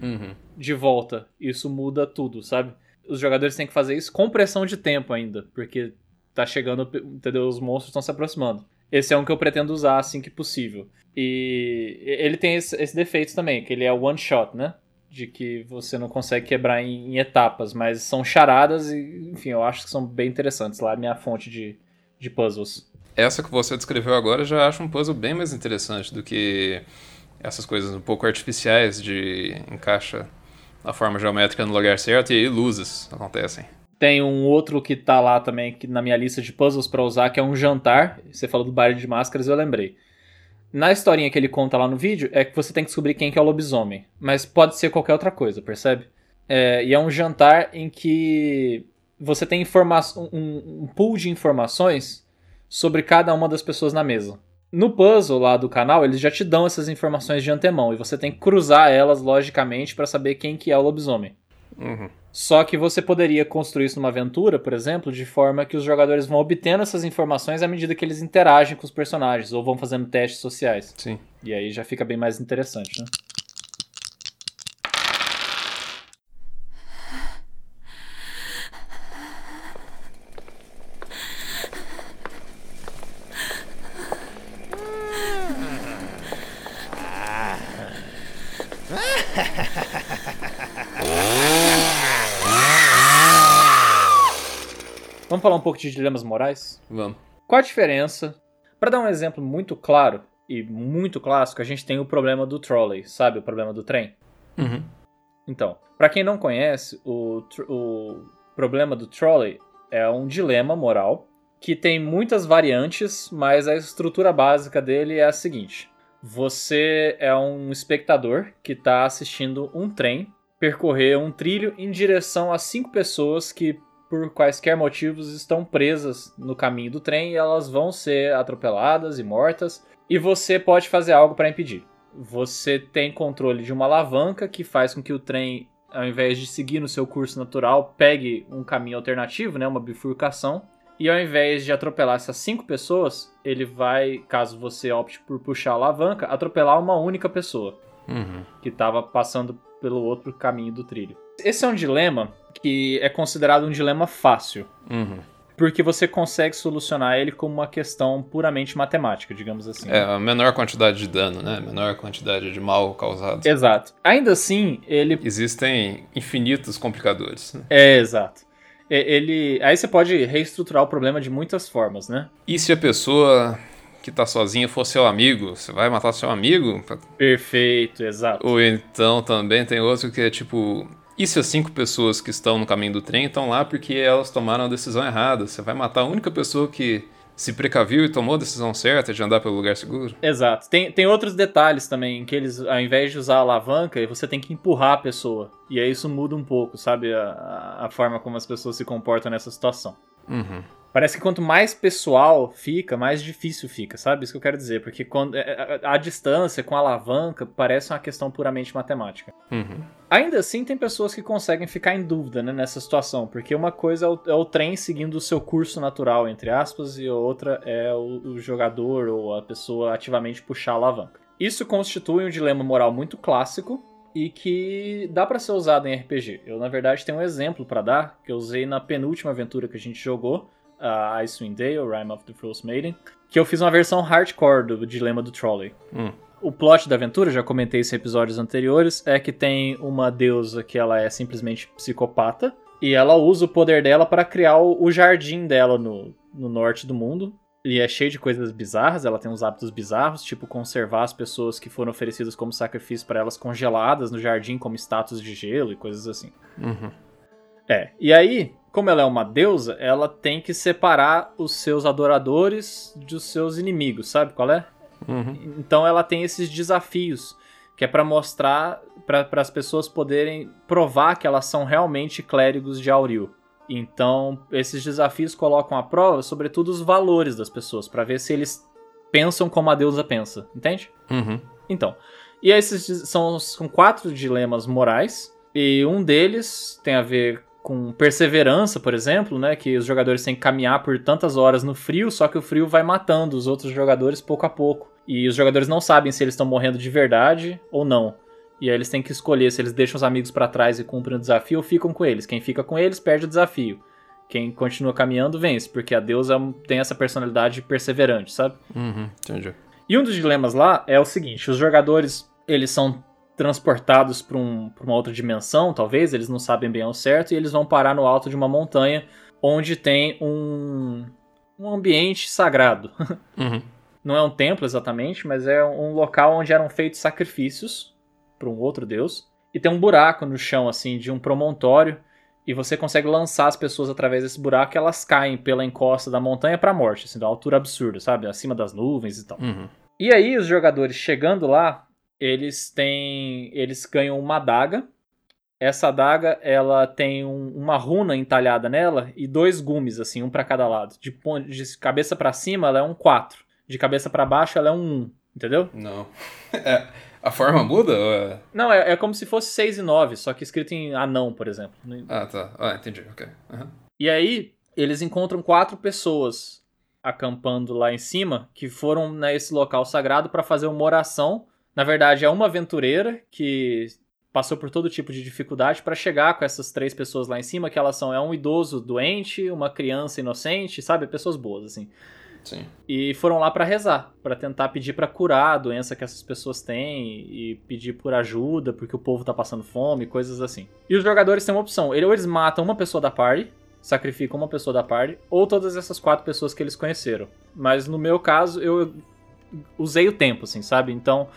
uhum. de volta. Isso muda tudo, sabe? Os jogadores têm que fazer isso com pressão de tempo ainda, porque tá chegando, entendeu? Os monstros estão se aproximando. Esse é um que eu pretendo usar assim que possível. E ele tem esse, esse defeito também, que ele é one shot, né? De que você não consegue quebrar em, em, etapas, mas são charadas e, enfim, eu acho que são bem interessantes. Lá é minha fonte de, de puzzles. Essa que você descreveu agora eu já acho um puzzle bem mais interessante do que essas coisas um pouco artificiais de encaixa a forma geométrica no lugar certo e aí luzes acontecem. Tem um outro que tá lá também que na minha lista de puzzles para usar, que é um jantar. Você falou do baile de máscaras, eu lembrei. Na historinha que ele conta lá no vídeo, é que você tem que descobrir quem que é o lobisomem. Mas pode ser qualquer outra coisa, percebe? É, e é um jantar em que você tem um, um pool de informações sobre cada uma das pessoas na mesa. No puzzle lá do canal, eles já te dão essas informações de antemão e você tem que cruzar elas logicamente para saber quem que é o lobisomem. Uhum. Só que você poderia construir isso numa aventura, por exemplo, de forma que os jogadores vão obtendo essas informações à medida que eles interagem com os personagens ou vão fazendo testes sociais. Sim. E aí já fica bem mais interessante, né? Falar um pouco de dilemas morais? Vamos. Qual a diferença? Para dar um exemplo muito claro e muito clássico, a gente tem o problema do trolley, sabe? O problema do trem. Uhum. Então, para quem não conhece, o, o problema do trolley é um dilema moral que tem muitas variantes, mas a estrutura básica dele é a seguinte: você é um espectador que está assistindo um trem percorrer um trilho em direção a cinco pessoas que, por quaisquer motivos, estão presas no caminho do trem e elas vão ser atropeladas e mortas, e você pode fazer algo para impedir. Você tem controle de uma alavanca que faz com que o trem, ao invés de seguir no seu curso natural, pegue um caminho alternativo, né, uma bifurcação. E ao invés de atropelar essas cinco pessoas, ele vai, caso você opte por puxar a alavanca, atropelar uma única pessoa Uhum. que estava passando pelo outro caminho do trilho. Esse é um dilema que é considerado um dilema fácil, Uhum. porque você consegue solucionar ele como uma questão puramente matemática, digamos assim. É a menor quantidade de dano, né? Menor quantidade de mal causado. Exato. Ainda assim, ele Existem infinitos complicadores. né? é exato. Ele, aí você pode reestruturar o problema de muitas formas, né? E se a pessoa que tá sozinha for seu amigo? Você vai matar seu amigo? Perfeito, exato. Ou então também tem outro que é tipo. E se as cinco pessoas que estão no caminho do trem estão lá porque elas tomaram a decisão errada? Você vai matar a única pessoa que se precaviu e tomou a decisão certa de andar pelo lugar seguro? Exato. Tem, tem outros detalhes também, em que eles, ao invés de usar a alavanca, você tem que empurrar a pessoa. E aí isso muda um pouco, sabe? A, a- a forma como as pessoas se comportam nessa situação. Uhum. Parece que quanto mais pessoal fica, mais difícil fica, sabe? Isso que eu quero dizer. Porque quando, é- a, a distância com a alavanca parece uma questão puramente matemática. Uhum. Ainda assim, tem pessoas que conseguem ficar em dúvida né, nessa situação, porque uma coisa é o, é o trem seguindo o seu curso natural, entre aspas, e a outra é o, o jogador ou a pessoa ativamente puxar a alavanca. Isso constitui um dilema moral muito clássico e que dá pra ser usado em RPG. Eu, na verdade, tenho um exemplo pra dar, que eu usei na penúltima aventura que a gente jogou, a Icewind Dale, Rime of the Frost Maiden, que eu fiz uma versão hardcore do dilema do Trolley. Hum. O plot da aventura, já comentei isso em episódios anteriores, é que tem uma deusa que ela é simplesmente psicopata e ela usa o poder dela para criar o, jardim dela no, no norte do mundo. E é cheio de coisas bizarras, ela tem uns hábitos bizarros, tipo conservar as pessoas que foram oferecidas como sacrifício para elas congeladas no jardim como estátuas de gelo e coisas assim. Uhum. É, e aí, como ela é uma deusa, ela tem que separar os seus adoradores dos seus inimigos, sabe qual é? Uhum. Então ela tem esses desafios que é pra mostrar para as pessoas poderem provar que elas são realmente clérigos de Auril. Então esses desafios colocam à prova, sobretudo, os valores das pessoas pra ver se eles pensam como a deusa pensa, entende? Uhum. Então, e esses são, são quatro dilemas morais, e um deles tem a ver com perseverança, por exemplo, né? Que os jogadores têm que caminhar por tantas horas no frio, só que o frio vai matando os outros jogadores pouco a pouco. E os jogadores não sabem se eles estão morrendo de verdade ou não. E aí eles têm que escolher se eles deixam os amigos pra trás e cumprem o desafio ou ficam com eles. Quem fica com eles perde o desafio. Quem continua caminhando vence, porque a deusa tem essa personalidade perseverante, sabe? Uhum. Entendi. E um dos dilemas lá é o seguinte: os jogadores eles são transportados para um, uma outra dimensão, talvez, eles não sabem bem ao certo, e eles vão parar no alto de uma montanha onde tem um, um ambiente sagrado. Uhum. Não é um templo exatamente, mas é um local onde eram feitos sacrifícios para um outro deus. E tem um buraco no chão, assim, de um promontório. E você consegue lançar as pessoas através desse buraco e elas caem pela encosta da montanha pra morte, assim, de uma altura absurda, sabe? Acima das nuvens e tal. Uhum. E aí, os jogadores chegando lá, eles têm. Eles ganham uma adaga. Essa adaga, ela tem um- uma runa entalhada nela e dois gumes, assim, um pra cada lado. De, de cabeça pra cima, ela é um 4. De cabeça pra baixo, ela é um 1. Entendeu? Não. É, A forma muda? É... Não, é, é, como se fosse 6 e 9, só que escrito em anão, por exemplo. Ah, tá. Ah, entendi. Ok. Uhum. E aí, eles encontram quatro pessoas acampando lá em cima que foram nesse local sagrado para fazer uma oração. Na verdade, é uma aventureira que passou por todo tipo de dificuldade para chegar com essas três pessoas lá em cima, que elas são é um idoso doente, uma criança inocente, sabe, pessoas boas assim. Sim. E foram lá para rezar, para tentar pedir para curar a doença que essas pessoas têm e pedir por ajuda, porque o povo tá passando fome, coisas assim. E os jogadores têm uma opção, ou eles matam uma pessoa da party, sacrificam uma pessoa da party, ou todas essas quatro pessoas que eles conheceram. Mas no meu caso, eu usei o tempo, assim, sabe? Então,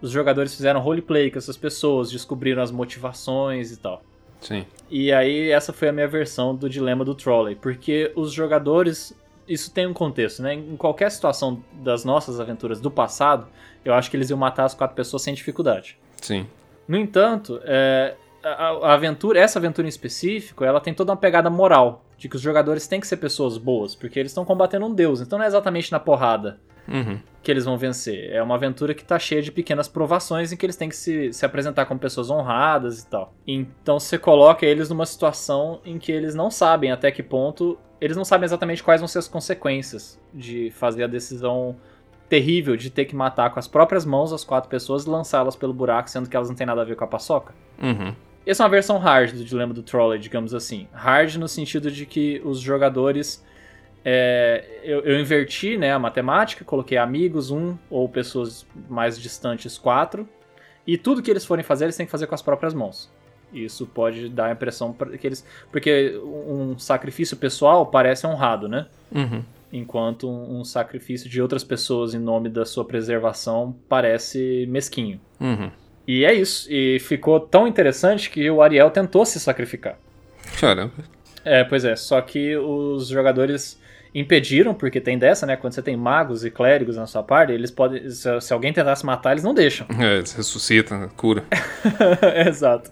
os jogadores fizeram roleplay com essas pessoas, descobriram as motivações e tal. Sim. E aí, essa foi a minha versão do dilema do trolley, porque os jogadores isso tem um contexto, né? Em qualquer situação das nossas aventuras do passado, eu acho que eles iam matar as quatro pessoas sem dificuldade. Sim. No entanto, é, a, a, aventura, essa aventura em específico, ela tem toda uma pegada moral, de que os jogadores têm que ser pessoas boas, porque eles estão combatendo um deus, então não é exatamente na porrada uhum. que eles vão vencer. É uma aventura que tá cheia de pequenas provações em que eles têm que se, se apresentar como pessoas honradas e tal. Então você coloca eles numa situação em que eles não sabem até que ponto eles não sabem exatamente quais vão ser as consequências de fazer a decisão terrível de ter que matar com as próprias mãos as quatro pessoas e lançá-las pelo buraco, sendo que elas não têm nada a ver com a paçoca. Uhum. Essa é uma versão hard do dilema do trolley, digamos assim. Hard no sentido de que os jogadores. É, eu, eu, inverti né, a matemática, coloquei amigos, um, ou pessoas mais distantes, quatro. E tudo que eles forem fazer, eles têm que fazer com as próprias mãos. Isso pode dar a impressão que eles. Porque um sacrifício pessoal parece honrado, né? Uhum. Enquanto um sacrifício de outras pessoas em nome da sua preservação parece mesquinho. Uhum. E é isso. E ficou tão interessante que o Ariel tentou se sacrificar. Caramba. É, pois é. Só que os jogadores impediram, porque tem dessa, né? Quando você tem magos e clérigos na sua parte, eles podem. Se, alguém tentasse matar, eles não deixam. É, eles ressuscitam, cura. Exato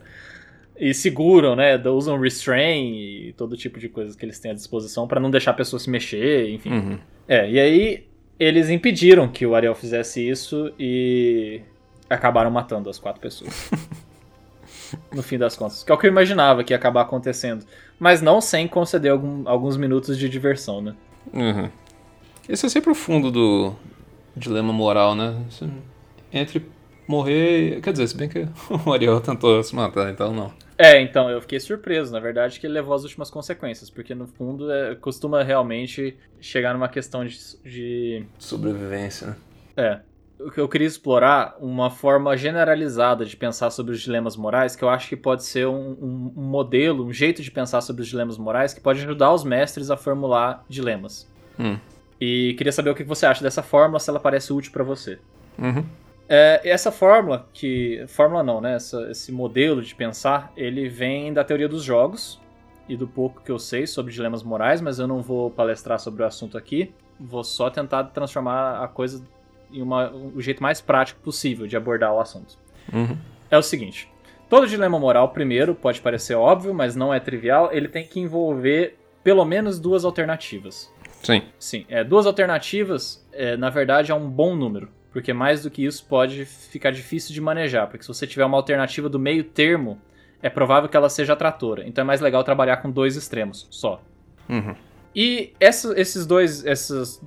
e seguram, né? Usam restrain e todo tipo de coisas que eles têm à disposição para não deixar a pessoa se mexer, enfim. Uhum. É, e aí eles impediram que o Ariel fizesse isso e acabaram matando as quatro pessoas. no fim das contas. Que é o que eu imaginava que ia acabar acontecendo. Mas não sem conceder algum, alguns minutos de diversão, né? Uhum. Esse é sempre o fundo do dilema moral, né? Entre morrer. Quer dizer, se bem que o Ariel tentou se matar, então não. É, então, eu fiquei surpreso, na verdade, que ele levou as últimas consequências, porque no fundo é, costuma realmente chegar numa questão de, de. Sobrevivência, né? É. Eu queria explorar uma forma generalizada de pensar sobre os dilemas morais, que eu acho que pode ser um, um, modelo, um jeito de pensar sobre os dilemas morais que pode ajudar os mestres a formular dilemas. Hum. E queria saber o que você acha dessa fórmula, se ela parece útil para você. Uhum. É, essa fórmula, que. Fórmula não, né? Essa, esse modelo de pensar, ele vem da teoria dos jogos e do pouco que eu sei sobre dilemas morais, mas eu não vou palestrar sobre o assunto aqui. Vou só tentar transformar a coisa em uma, o jeito mais prático possível de abordar o assunto. Uhum. É o seguinte: todo dilema moral, primeiro, pode parecer óbvio, mas não é trivial, ele tem que envolver pelo menos duas alternativas. Sim. Sim, é, duas alternativas, é, na verdade, é um bom número porque mais do que isso pode ficar difícil de manejar, porque se você tiver uma alternativa do meio termo, é provável que ela seja atratora. Então é mais legal trabalhar com dois extremos só. Uhum. E essa, esses dois, essas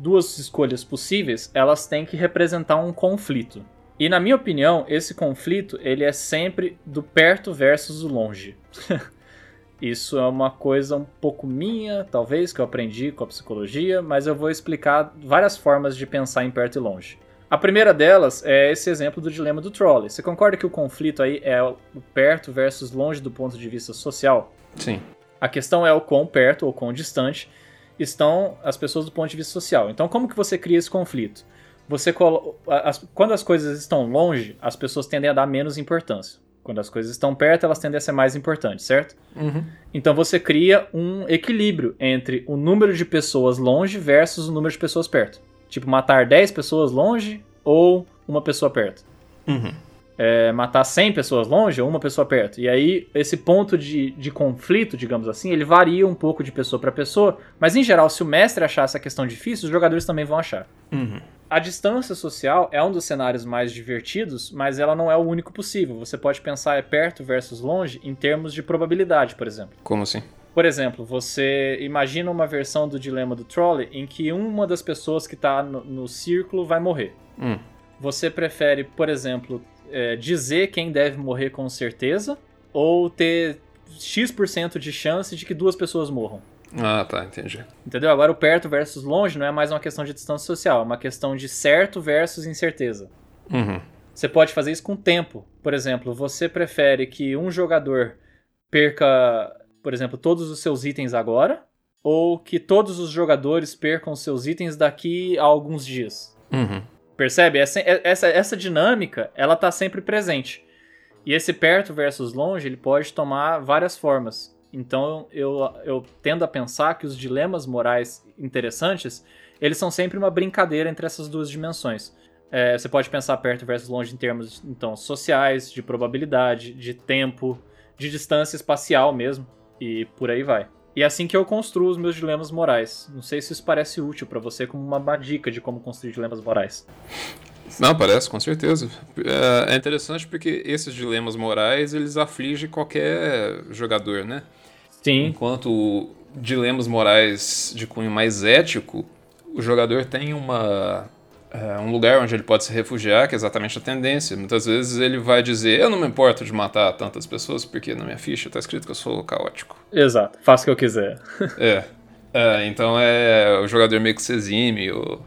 duas escolhas possíveis, elas têm que representar um conflito. E na minha opinião, esse conflito ele é sempre do perto versus o longe. Isso é uma coisa um pouco minha, talvez, que eu aprendi com a psicologia, mas eu vou explicar várias formas de pensar em perto e longe. A primeira delas é esse exemplo do dilema do trolley. Você concorda que o conflito aí é o perto versus longe do ponto de vista social? Sim. A questão é o quão perto ou quão distante estão as pessoas do ponto de vista social. Então, como que você cria esse conflito? Você as, quando as coisas estão longe, as pessoas tendem a dar menos importância. Quando as coisas estão perto, elas tendem a ser mais importantes, certo? Uhum. Então você cria um equilíbrio entre o número de pessoas longe versus o número de pessoas perto. Tipo, matar 10 pessoas longe ou uma pessoa perto. Uhum. É, matar 100 pessoas longe ou uma pessoa perto. E aí, esse ponto de, de conflito, digamos assim, ele varia um pouco de pessoa para pessoa, mas em geral, se o mestre achar essa questão difícil, os jogadores também vão achar. Uhum. a distância social é um dos cenários mais divertidos, mas ela não é o único possível. Você pode pensar é perto versus longe em termos de probabilidade, por exemplo. Como assim? Por exemplo, você imagina uma versão do dilema do trolley em que uma das pessoas que está no, no, círculo vai morrer. Hum. Você prefere, por exemplo, é, dizer quem deve morrer com certeza ou ter X% de chance de que duas pessoas morram? Ah, tá, entendi. Entendeu? Agora o perto versus longe não é mais uma questão de distância social, é uma questão de certo versus incerteza. Uhum. Você pode fazer isso com tempo. Por exemplo, você prefere que um jogador perca, por exemplo, todos os seus itens agora, ou que todos os jogadores percam seus itens daqui a alguns dias. Uhum. Percebe? Essa, essa, essa dinâmica, ela tá sempre presente. E esse perto versus longe, ele pode tomar várias formas. Então eu, eu tendo a pensar que os dilemas morais interessantes, eles são sempre uma brincadeira entre essas duas dimensões. É, você pode pensar perto versus longe em termos então sociais, de probabilidade, de tempo, de distância espacial mesmo, e por aí vai. E é assim que eu construo os meus dilemas morais. Não sei se isso parece útil para você como uma dica de como construir dilemas morais. Não, parece, com certeza. É, é interessante porque esses dilemas morais, eles afligem qualquer jogador, né? Sim. Enquanto dilemas morais de cunho mais ético, o jogador tem uma é, um lugar onde ele pode se refugiar, que é exatamente a tendência. Muitas vezes ele vai dizer: Eu não me importo de matar tantas pessoas porque na minha ficha está escrito que eu sou caótico. Exato, faço o que eu quiser. é. é. Então é o jogador meio que se exime, ou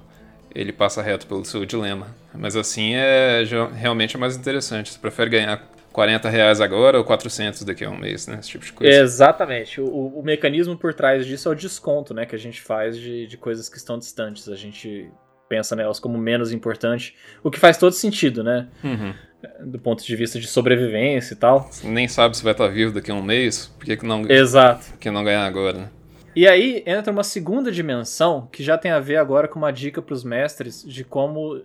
ele passa reto pelo seu dilema. Mas assim é realmente é mais interessante. Você prefere ganhar 40 reais agora ou 400 daqui a um mês, né? Esse tipo de coisa. Exatamente. O, o mecanismo por trás disso é o desconto, né? Que a gente faz de, de coisas que estão distantes. A gente pensa nelas como menos importante, o que faz todo sentido, né? Uhum. Do ponto de vista de sobrevivência e tal. Você nem sabe se vai estar vivo daqui a um mês, por que, que não, Exato. Por que não ganhar agora, né? E aí entra uma segunda dimensão que já tem a ver agora com uma dica para os mestres de como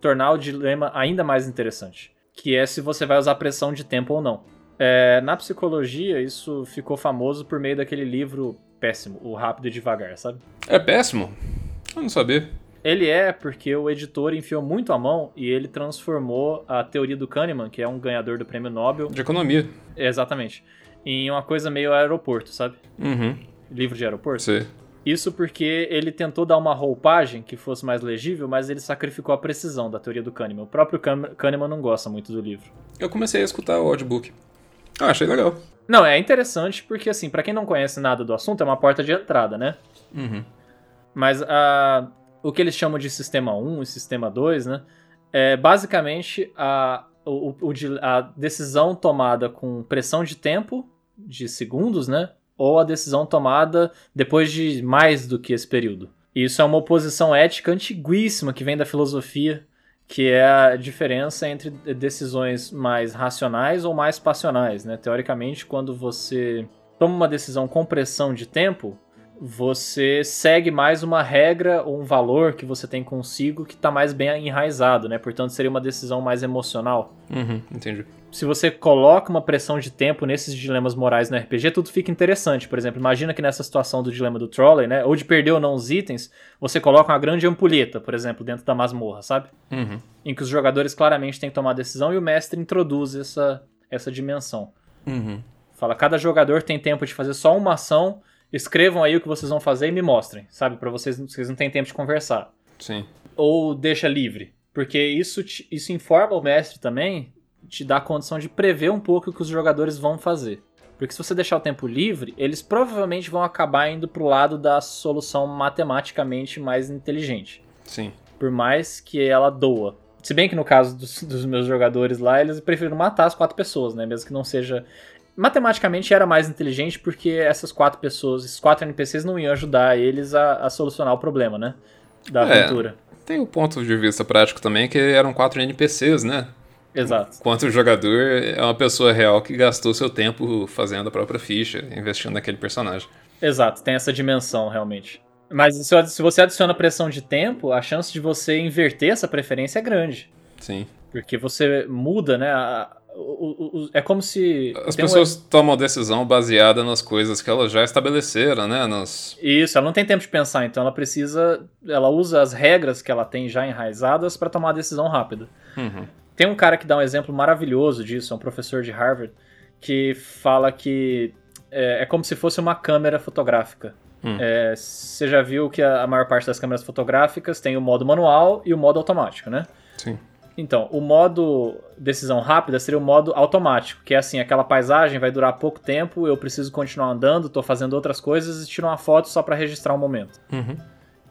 tornar o dilema ainda mais interessante que é se você vai usar pressão de tempo ou não. É, na psicologia, isso ficou famoso por meio daquele livro péssimo, O Rápido e Devagar, sabe? É péssimo? Eu não sabia. Ele é porque o editor enfiou muito a mão e ele transformou a teoria do Kahneman, que é um ganhador do prêmio Nobel. De economia. Exatamente. Em uma coisa meio aeroporto, sabe? Uhum. Livro de aeroporto? Sim. Isso porque ele tentou dar uma roupagem que fosse mais legível, mas ele sacrificou a precisão da teoria do Kahneman. O próprio Kahneman não gosta muito do livro. Eu comecei a escutar o audiobook. Ah, achei legal. Não, é interessante porque, assim, para quem não conhece nada do assunto, é uma porta de entrada, né? Uhum. Mas a, o que eles chamam de sistema 1 e sistema 2, né? É basicamente a, o, o, a decisão tomada com pressão de tempo, de segundos, né? ou a decisão tomada depois de mais do que esse período. Isso é uma oposição ética antiguíssima que vem da filosofia, que é a diferença entre decisões mais racionais ou mais passionais. Né? Teoricamente, quando você toma uma decisão com pressão de tempo, você segue mais uma regra ou um valor que você tem consigo que está mais bem enraizado, né? Portanto, seria uma decisão mais emocional. Uhum, entendi se você coloca uma pressão de tempo nesses dilemas morais no RPG, tudo fica interessante. Por exemplo, imagina que nessa situação do dilema do trolley, né, ou de perder ou não os itens, você coloca uma grande ampulheta, por exemplo, dentro da masmorra, sabe? Uhum. Em que os jogadores claramente têm que tomar decisão e o mestre introduz essa, essa dimensão. Uhum. Fala, cada jogador tem tempo de fazer só uma ação, escrevam aí o que vocês vão fazer e me mostrem, sabe? Para vocês, vocês não têm tempo de conversar. Sim. Ou deixa livre. Porque isso, isso informa o mestre também te dá a condição de prever um pouco o que os jogadores vão fazer. Porque se você deixar o tempo livre, eles provavelmente vão acabar indo pro lado da solução matematicamente mais inteligente. Sim. Por mais que ela doa. Se bem que no caso dos, dos meus jogadores lá, eles preferiram matar as quatro pessoas, né? Mesmo que não seja. Matematicamente era mais inteligente porque essas quatro pessoas, esses quatro NPCs não iam ajudar eles a, a solucionar o problema, né? Da é, aventura. Tem o ponto de vista prático também que eram quatro NPCs, né? Exato. Quanto o jogador é uma pessoa real que gastou seu tempo fazendo a própria ficha, investindo naquele personagem. Exato, tem essa dimensão realmente. Mas se você adiciona pressão de tempo, a chance de você inverter essa preferência é grande. Sim. Porque você muda, né? A, o, o, é como se. As pessoas um... tomam decisão baseada nas coisas que elas já estabeleceram, né? Nas... Isso, ela não tem tempo de pensar, então ela precisa. Ela usa as regras que ela tem já enraizadas para tomar a decisão rápida. Uhum. Tem um cara que dá um exemplo maravilhoso disso, é um professor de Harvard, que fala que é, é como se fosse uma câmera fotográfica. Hum. É, você já viu que a, a maior parte das câmeras fotográficas tem o modo manual e o modo automático, né? Sim. Então, o modo decisão rápida seria o modo automático, que é assim, aquela paisagem vai durar pouco tempo, eu preciso continuar andando, tô fazendo outras coisas e tiro uma foto só para registrar o um momento. Uhum.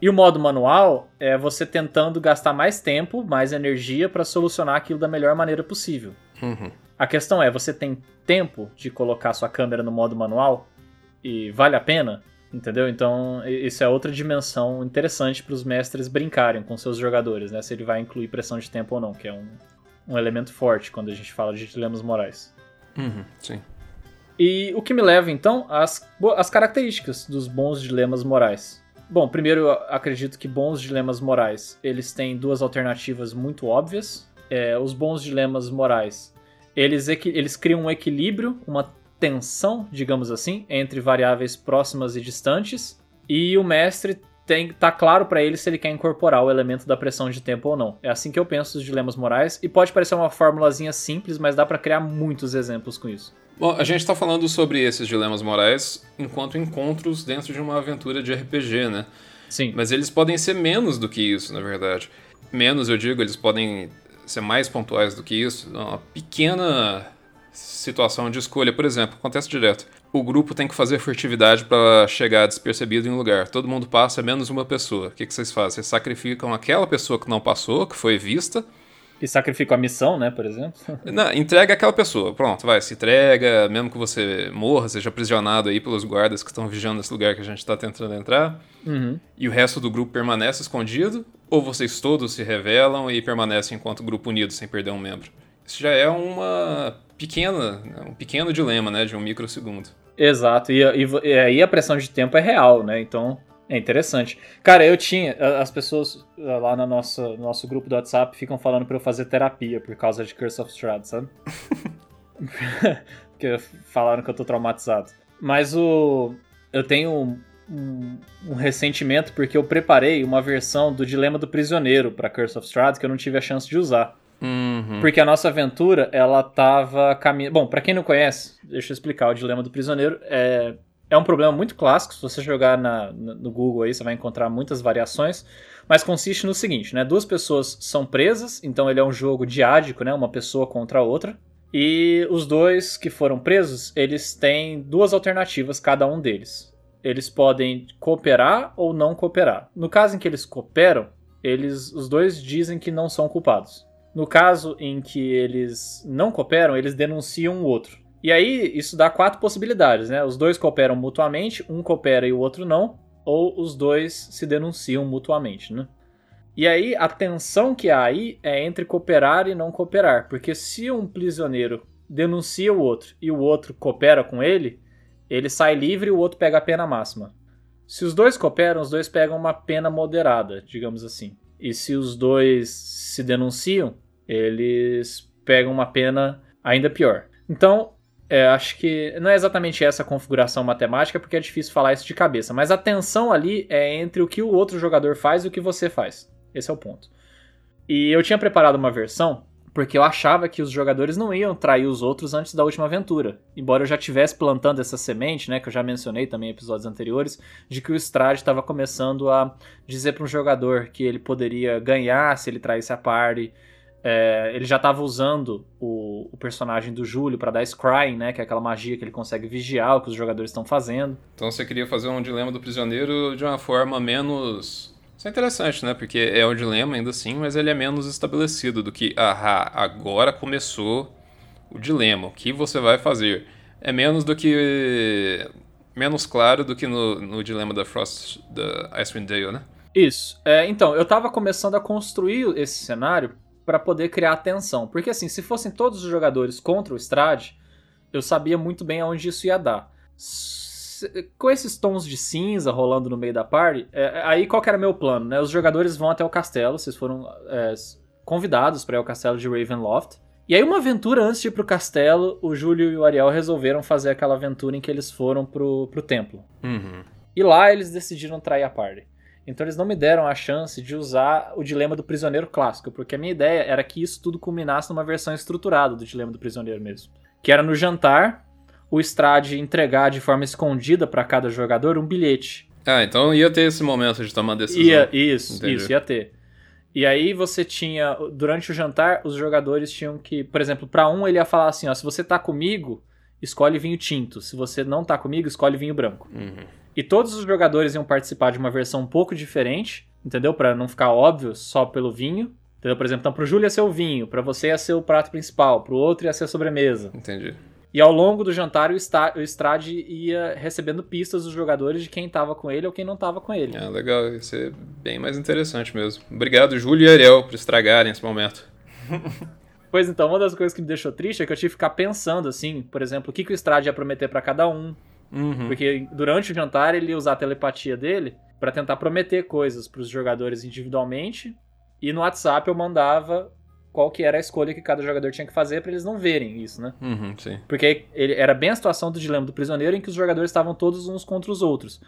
E o modo manual é você tentando gastar mais tempo, mais energia para solucionar aquilo da melhor maneira possível. Uhum. A questão é, você tem tempo de colocar sua câmera no modo manual e vale a pena? Entendeu? Então, isso é outra dimensão interessante para os mestres brincarem com seus jogadores, né? Se ele vai incluir pressão de tempo ou não, que é um, um elemento forte quando a gente fala de dilemas morais. Uhum, sim. E o que me leva, então, às, às características dos bons dilemas morais. Bom, primeiro, eu acredito que bons dilemas morais, eles têm duas alternativas muito óbvias. É, os bons dilemas morais, eles, eles criam um equilíbrio, uma tensão, digamos assim, entre variáveis próximas e distantes, e o mestre tem tá claro para ele se ele quer incorporar o elemento da pressão de tempo ou não. É assim que eu penso os dilemas morais e pode parecer uma formulazinha simples, mas dá para criar muitos exemplos com isso. Bom, a gente está falando sobre esses dilemas morais enquanto encontros dentro de uma aventura de RPG, né? Sim. Mas eles podem ser menos do que isso, na verdade. Menos, eu digo, eles podem ser mais pontuais do que isso. Uma pequena situação de escolha, por exemplo, acontece direto. O grupo tem que fazer furtividade para chegar despercebido em um lugar. Todo mundo passa, menos uma pessoa. O que, que vocês fazem? Vocês sacrificam aquela pessoa que não passou, que foi vista. E sacrificam a missão, né, por exemplo? Não, entrega aquela pessoa. Pronto, vai, se entrega, mesmo que você morra, seja aprisionado aí pelos guardas que estão vigiando esse lugar que a gente está tentando entrar. Uhum. E o resto do grupo permanece escondido, ou vocês todos se revelam e permanecem enquanto grupo unido, sem perder um membro. Isso já é uma pequena, um pequeno dilema, né, de um microsegundo. Exato, e, e, e aí a pressão de tempo é real, né, então é interessante. Cara, eu tinha, as pessoas lá no nosso, no nosso grupo do WhatsApp ficam falando para eu fazer terapia por causa de Curse of Strahd, sabe? Porque falaram que eu tô traumatizado. Mas o eu tenho um, um, um, ressentimento porque eu preparei uma versão do Dilema do Prisioneiro para Curse of Strahd que eu não tive a chance de usar. Uhum. Porque a nossa aventura, ela tava caminhando. Bom, para quem não conhece, deixa eu explicar. O Dilema do Prisioneiro é, é um problema muito clássico. Se você jogar na, no Google aí, você vai encontrar muitas variações. Mas consiste no seguinte, né? Duas pessoas são presas, então ele é um jogo diádico, né? Uma pessoa contra a outra. E os dois que foram presos, eles têm duas alternativas, cada um deles. Eles podem cooperar ou não cooperar. No caso em que eles cooperam, eles, os dois dizem que não são culpados. No caso em que eles não cooperam, eles denunciam o outro. E aí, isso dá quatro possibilidades, né? Os dois cooperam mutuamente, um coopera e o outro não, ou os dois se denunciam mutuamente, né? E aí, a tensão que há aí é entre cooperar e não cooperar, porque se um prisioneiro denuncia o outro e o outro coopera com ele, ele sai livre e o outro pega a pena máxima. Se os dois cooperam, os dois pegam uma pena moderada, digamos assim. E se os dois se denunciam, eles pegam uma pena ainda pior. Então, é, acho que não é exatamente essa configuração matemática, porque é difícil falar isso de cabeça, mas a tensão ali é entre o que o outro jogador faz e o que você faz. Esse é o ponto. E eu tinha preparado uma versão porque eu achava que os jogadores não iam trair os outros antes da última aventura. Embora eu já tivesse plantando essa semente, né, que eu já mencionei também em episódios anteriores, de que o Strade estava começando a dizer para um jogador que ele poderia ganhar se ele traísse a party. É, ele já estava usando o, o, personagem do Júlio para dar scrying, né, que é aquela magia que ele consegue vigiar o que os jogadores estão fazendo. Então você queria fazer um dilema do prisioneiro de uma forma menos isso é interessante, né? Porque é um dilema ainda assim, mas ele é menos estabelecido do que, ah, agora começou o dilema, o que você vai fazer? É menos do que. menos claro do que no, no dilema da Frost, da Icewind Dale, né? Isso. É, então, eu tava começando a construir esse cenário para poder criar tensão. Porque assim, se fossem todos os jogadores contra o Strade, eu sabia muito bem aonde isso ia dar com esses tons de cinza rolando no meio da party, é, é aí qual que era meu plano, né? Os jogadores vão até o castelo, vocês foram é, convidados para ir ao castelo de Ravenloft. E aí, uma aventura antes de ir pro castelo, o Júlio e o Ariel resolveram fazer aquela aventura em que eles foram pro, pro templo. Uhum. E lá eles decidiram trair a party. Então eles não me deram a chance de usar o dilema do prisioneiro clássico, porque a minha ideia era que isso tudo culminasse numa versão estruturada do dilema do prisioneiro mesmo. Que era no jantar, o Strade entregar de forma escondida para cada jogador um bilhete. Ah, então ia ter esse momento de tomar decisão. Ia, isso, Entendi. isso, ia ter. E aí você tinha, durante o jantar, os jogadores tinham que, por exemplo, para um ele ia falar assim, ó, se você tá comigo, escolhe vinho tinto. Se você não tá comigo, escolhe vinho branco. Uhum. E todos os jogadores iam participar de uma versão um pouco diferente, entendeu? Pra não ficar óbvio só pelo vinho. Entendeu? Por exemplo, então pro Júlio ia ser o vinho, pra você ia ser o prato principal, pro outro ia ser a sobremesa. Entendi. E ao longo do jantar, o, Sta o Strade ia recebendo pistas dos jogadores de quem tava com ele ou quem não tava com ele. Ah, legal, ia ser bem mais interessante mesmo. Obrigado, Júlio e Ariel, por estragarem esse momento. Pois então, uma das coisas que me deixou triste é que eu tive que ficar pensando, assim, por exemplo, o que, que o Strade ia prometer pra cada um. Uhum. Porque durante o jantar ele ia usar a telepatia dele pra tentar prometer coisas pros jogadores individualmente. E no WhatsApp eu mandava qual que era a escolha que cada jogador tinha que fazer pra eles não verem isso, né? Uhum, sim. Porque ele, era bem a situação do dilema do prisioneiro em que os jogadores estavam todos uns contra os outros.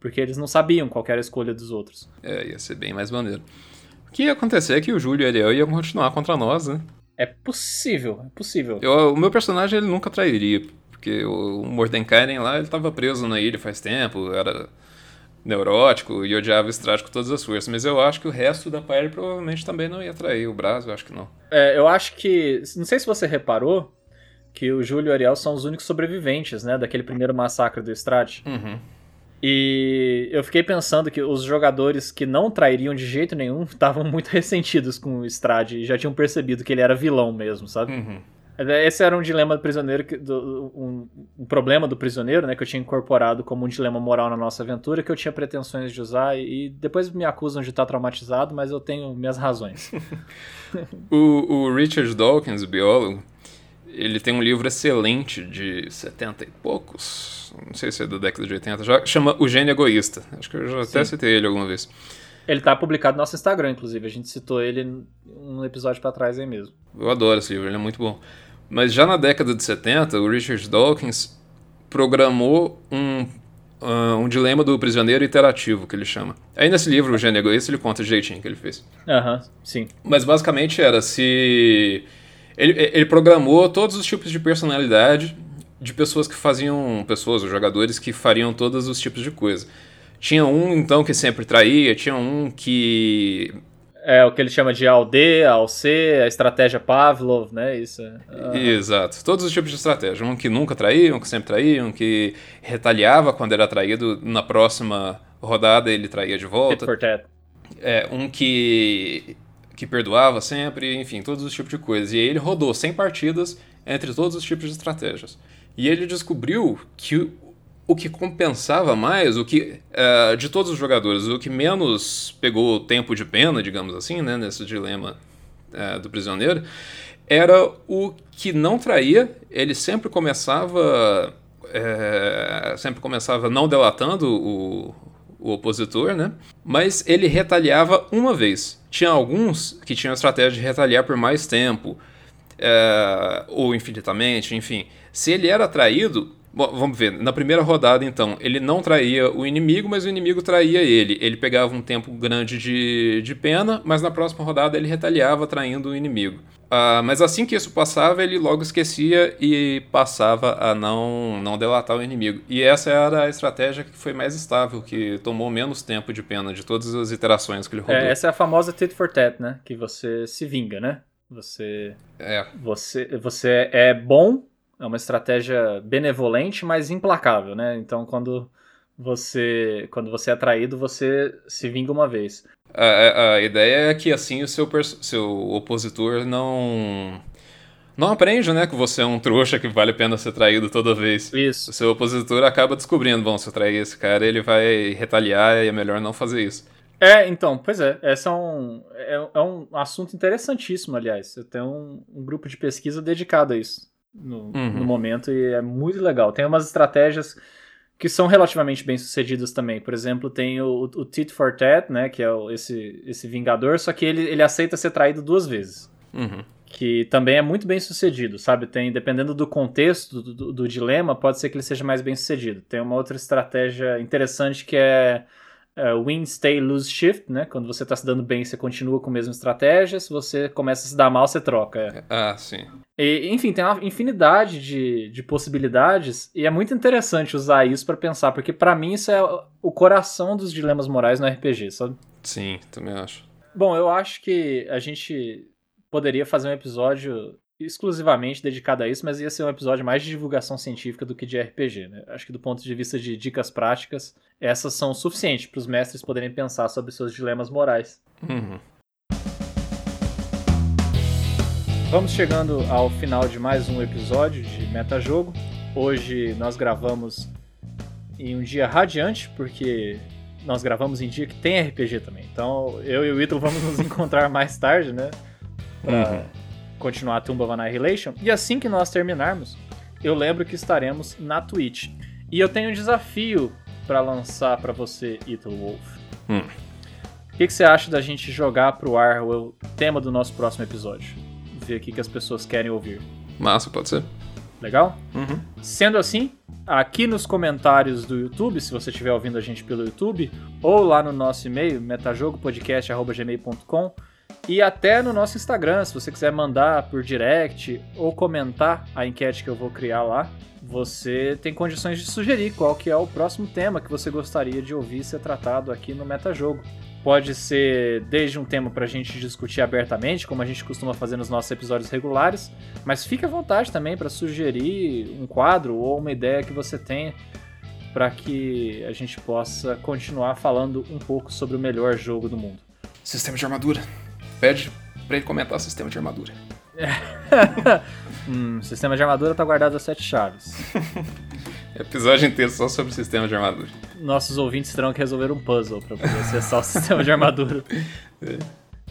Porque eles não sabiam qual era a escolha dos outros. É, ia ser bem mais maneiro. O que ia acontecer é que o Júlio e o Ariel iam continuar contra nós, né? É possível, é possível. Eu- o meu personagem ele nunca trairia, porque o, Mordenkainen lá, ele tava preso na ilha faz tempo, era neurótico e odiava o Strade com todas as forças, mas eu acho que o resto da party provavelmente também não ia trair o Braz, eu acho que não. É, eu acho que. Não sei se você reparou que o Júlio e o Ariel são os únicos sobreviventes, né? Daquele primeiro massacre do Strade. Uhum. E eu fiquei pensando que os jogadores que não trairiam de jeito nenhum estavam muito ressentidos com o Strade e já tinham percebido que ele era vilão mesmo, sabe? Uhum. Esse era um dilema do prisioneiro, do- um, um problema do prisioneiro, né? Que eu tinha incorporado como um dilema moral na nossa aventura, que eu tinha pretensões de usar e depois me acusam de estar traumatizado, mas eu tenho minhas razões. O, o Richard Dawkins, o biólogo, ele tem um livro excelente de 70 e poucos, não sei se é da década de 80, já, chama O Gênio Egoísta. Acho que eu já até Sim. citei ele alguma vez. Ele tá publicado no nosso Instagram, inclusive. A gente citou ele um episódio pra trás aí mesmo. Eu adoro esse livro, ele é muito bom. Mas já na década de 70, o Richard Dawkins programou um, ah, um dilema do prisioneiro interativo, que ele chama. Aí nesse livro, O Gênio Egoísta, ele conta o jeitinho que ele fez. Aham, sim. Mas basicamente era se. Ele, ele programou todos os tipos de personalidade de pessoas que faziam. Pessoas, os jogadores que fariam todos os tipos de coisa. Tinha um, então, que sempre traía, tinha um que. É o que ele chama de AOD, AOC, a estratégia Pavlov, né? Isso. é-. Exato, todos os tipos de estratégia. Um que nunca traía, um que sempre traía, um que retaliava quando era traído, na próxima rodada ele traía de volta. É, um que, que perdoava sempre, enfim, todos os tipos de coisas. E aí ele rodou 100 partidas entre todos os tipos de estratégias. E ele descobriu que o- que compensava mais, o que eh, de todos os jogadores, o que menos pegou tempo de pena, digamos assim, né, nesse dilema eh, do prisioneiro, era o que não traía. Ele sempre começava, eh, sempre começava não delatando o, o opositor, né? Mas ele retaliava uma vez. Tinha alguns que tinham a estratégia de retaliar por mais tempo, ou infinitamente, enfim. Se ele era traído, bom, vamos ver, na primeira rodada então, ele não traía o inimigo, mas o inimigo traía ele. Ele pegava um tempo grande de, de pena, mas na próxima rodada ele retaliava traindo o inimigo. Ah, mas assim que isso passava, ele logo esquecia e passava a não, não delatar o inimigo. E essa era a estratégia que foi mais estável, que tomou menos tempo de pena de todas as iterações que ele rodou. É, essa é a famosa tit for tat, né? Que você se vinga, né? Você, É, você, você é bom, é uma estratégia benevolente, mas implacável, né? Então, quando você, quando você é traído, você se vinga uma vez. A, a- ideia é que assim o seu, seu opositor não. Não aprende, né? Que você é um trouxa que vale a pena ser traído toda vez. Isso. O seu opositor acaba descobrindo, bom, se eu trair esse cara, ele vai retaliar e é melhor não fazer isso. É, então, pois é, esse é um, é, é um assunto interessantíssimo, aliás. Eu tenho um, um grupo de pesquisa dedicado a isso no, Uhum. no momento e é muito legal. Tem umas estratégias que são relativamente bem sucedidas também. Por exemplo, tem o, o Tit for Tat, né, que é o- esse, esse vingador, só que ele, ele aceita ser traído duas vezes. Uhum. que também é muito bem sucedido, sabe? Tem, dependendo do contexto do, do, do dilema, pode ser que ele seja mais bem sucedido. Tem uma outra estratégia interessante que é uh, win, stay, lose, shift, né? Quando você está se dando bem, você continua com a mesma estratégia. Se você começa a se dar mal, você troca. É. Ah, sim. E, enfim, tem uma infinidade de, de possibilidades e é muito interessante usar isso para pensar, porque para mim isso é o coração dos dilemas morais no RPG, sabe? Sim, também acho. Bom, eu acho que a gente poderia fazer um episódio exclusivamente dedicado a isso, mas ia ser um episódio mais de divulgação científica do que de RPG, né? Acho que do ponto de vista de dicas práticas, essas são suficientes para os mestres poderem pensar sobre seus dilemas morais. Uhum. Vamos chegando ao final de mais um episódio de Metajogo. Hoje nós gravamos em um dia radiante, porque nós gravamos em dia que tem RPG também. Então eu e o Ítalo vamos nos encontrar mais tarde, né? Pra uhum. Continuar a Tumba of Annihilation. E assim que nós terminarmos, eu lembro que estaremos na Twitch. E eu tenho um desafio para lançar para você, Ítalo Wolf. Hum. O que, que, você acha da gente jogar pro ar o tema do nosso próximo episódio? Ver o que, que as pessoas querem ouvir. Massa, pode ser. Legal? Uhum. Sendo assim, aqui nos comentários do YouTube, se você estiver ouvindo a gente pelo YouTube, ou lá no nosso e-mail, metajogopodcast.gmail.com, e até no nosso Instagram, se você quiser mandar por direct ou comentar a enquete que eu vou criar lá, você tem condições de sugerir qual que é o próximo tema que você gostaria de ouvir ser tratado aqui no Metajogo. Pode ser desde um tema para a gente discutir abertamente, como a gente costuma fazer nos nossos episódios regulares, mas fique à vontade também para sugerir um quadro ou uma ideia que você tenha para que a gente possa continuar falando um pouco sobre o melhor jogo do mundo. Sistema de armadura. Pede para ele comentar o sistema de armadura. hum, sistema de armadura tá guardado a sete chaves. Episódio inteiro só sobre o sistema de armadura. Nossos ouvintes terão que resolver um puzzle para poder acessar o sistema de armadura. É.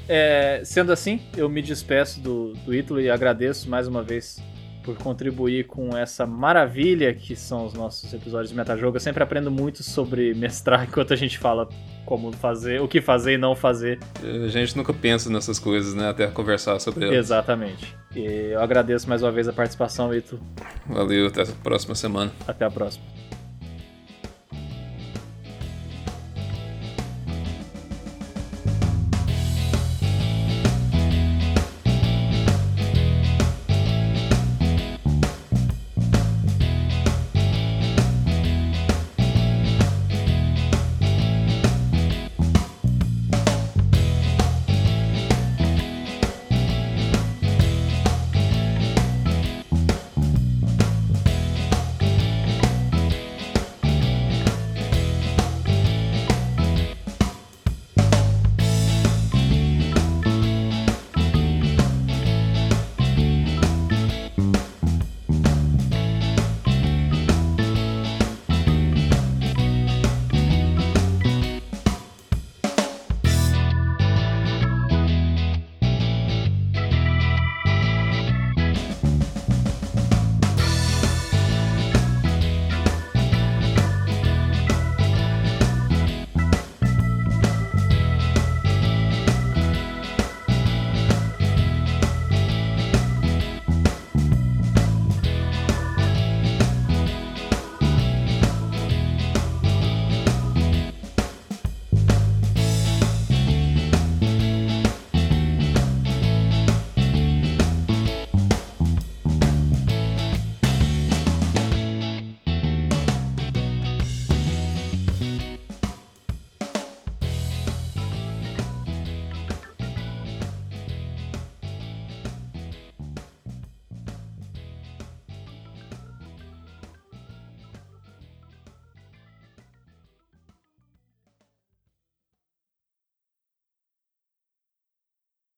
É, sendo assim, eu me despeço do, do Ítalo e agradeço mais uma vez por contribuir com essa maravilha que são os nossos episódios de Metajogo. Eu sempre aprendo muito sobre mestrar enquanto a gente fala como fazer, o que fazer e não fazer. A gente nunca pensa nessas coisas, né? Até conversar sobre elas. Exatamente. E eu agradeço mais uma vez a participação, Ito. Valeu, até a próxima semana. Até a próxima.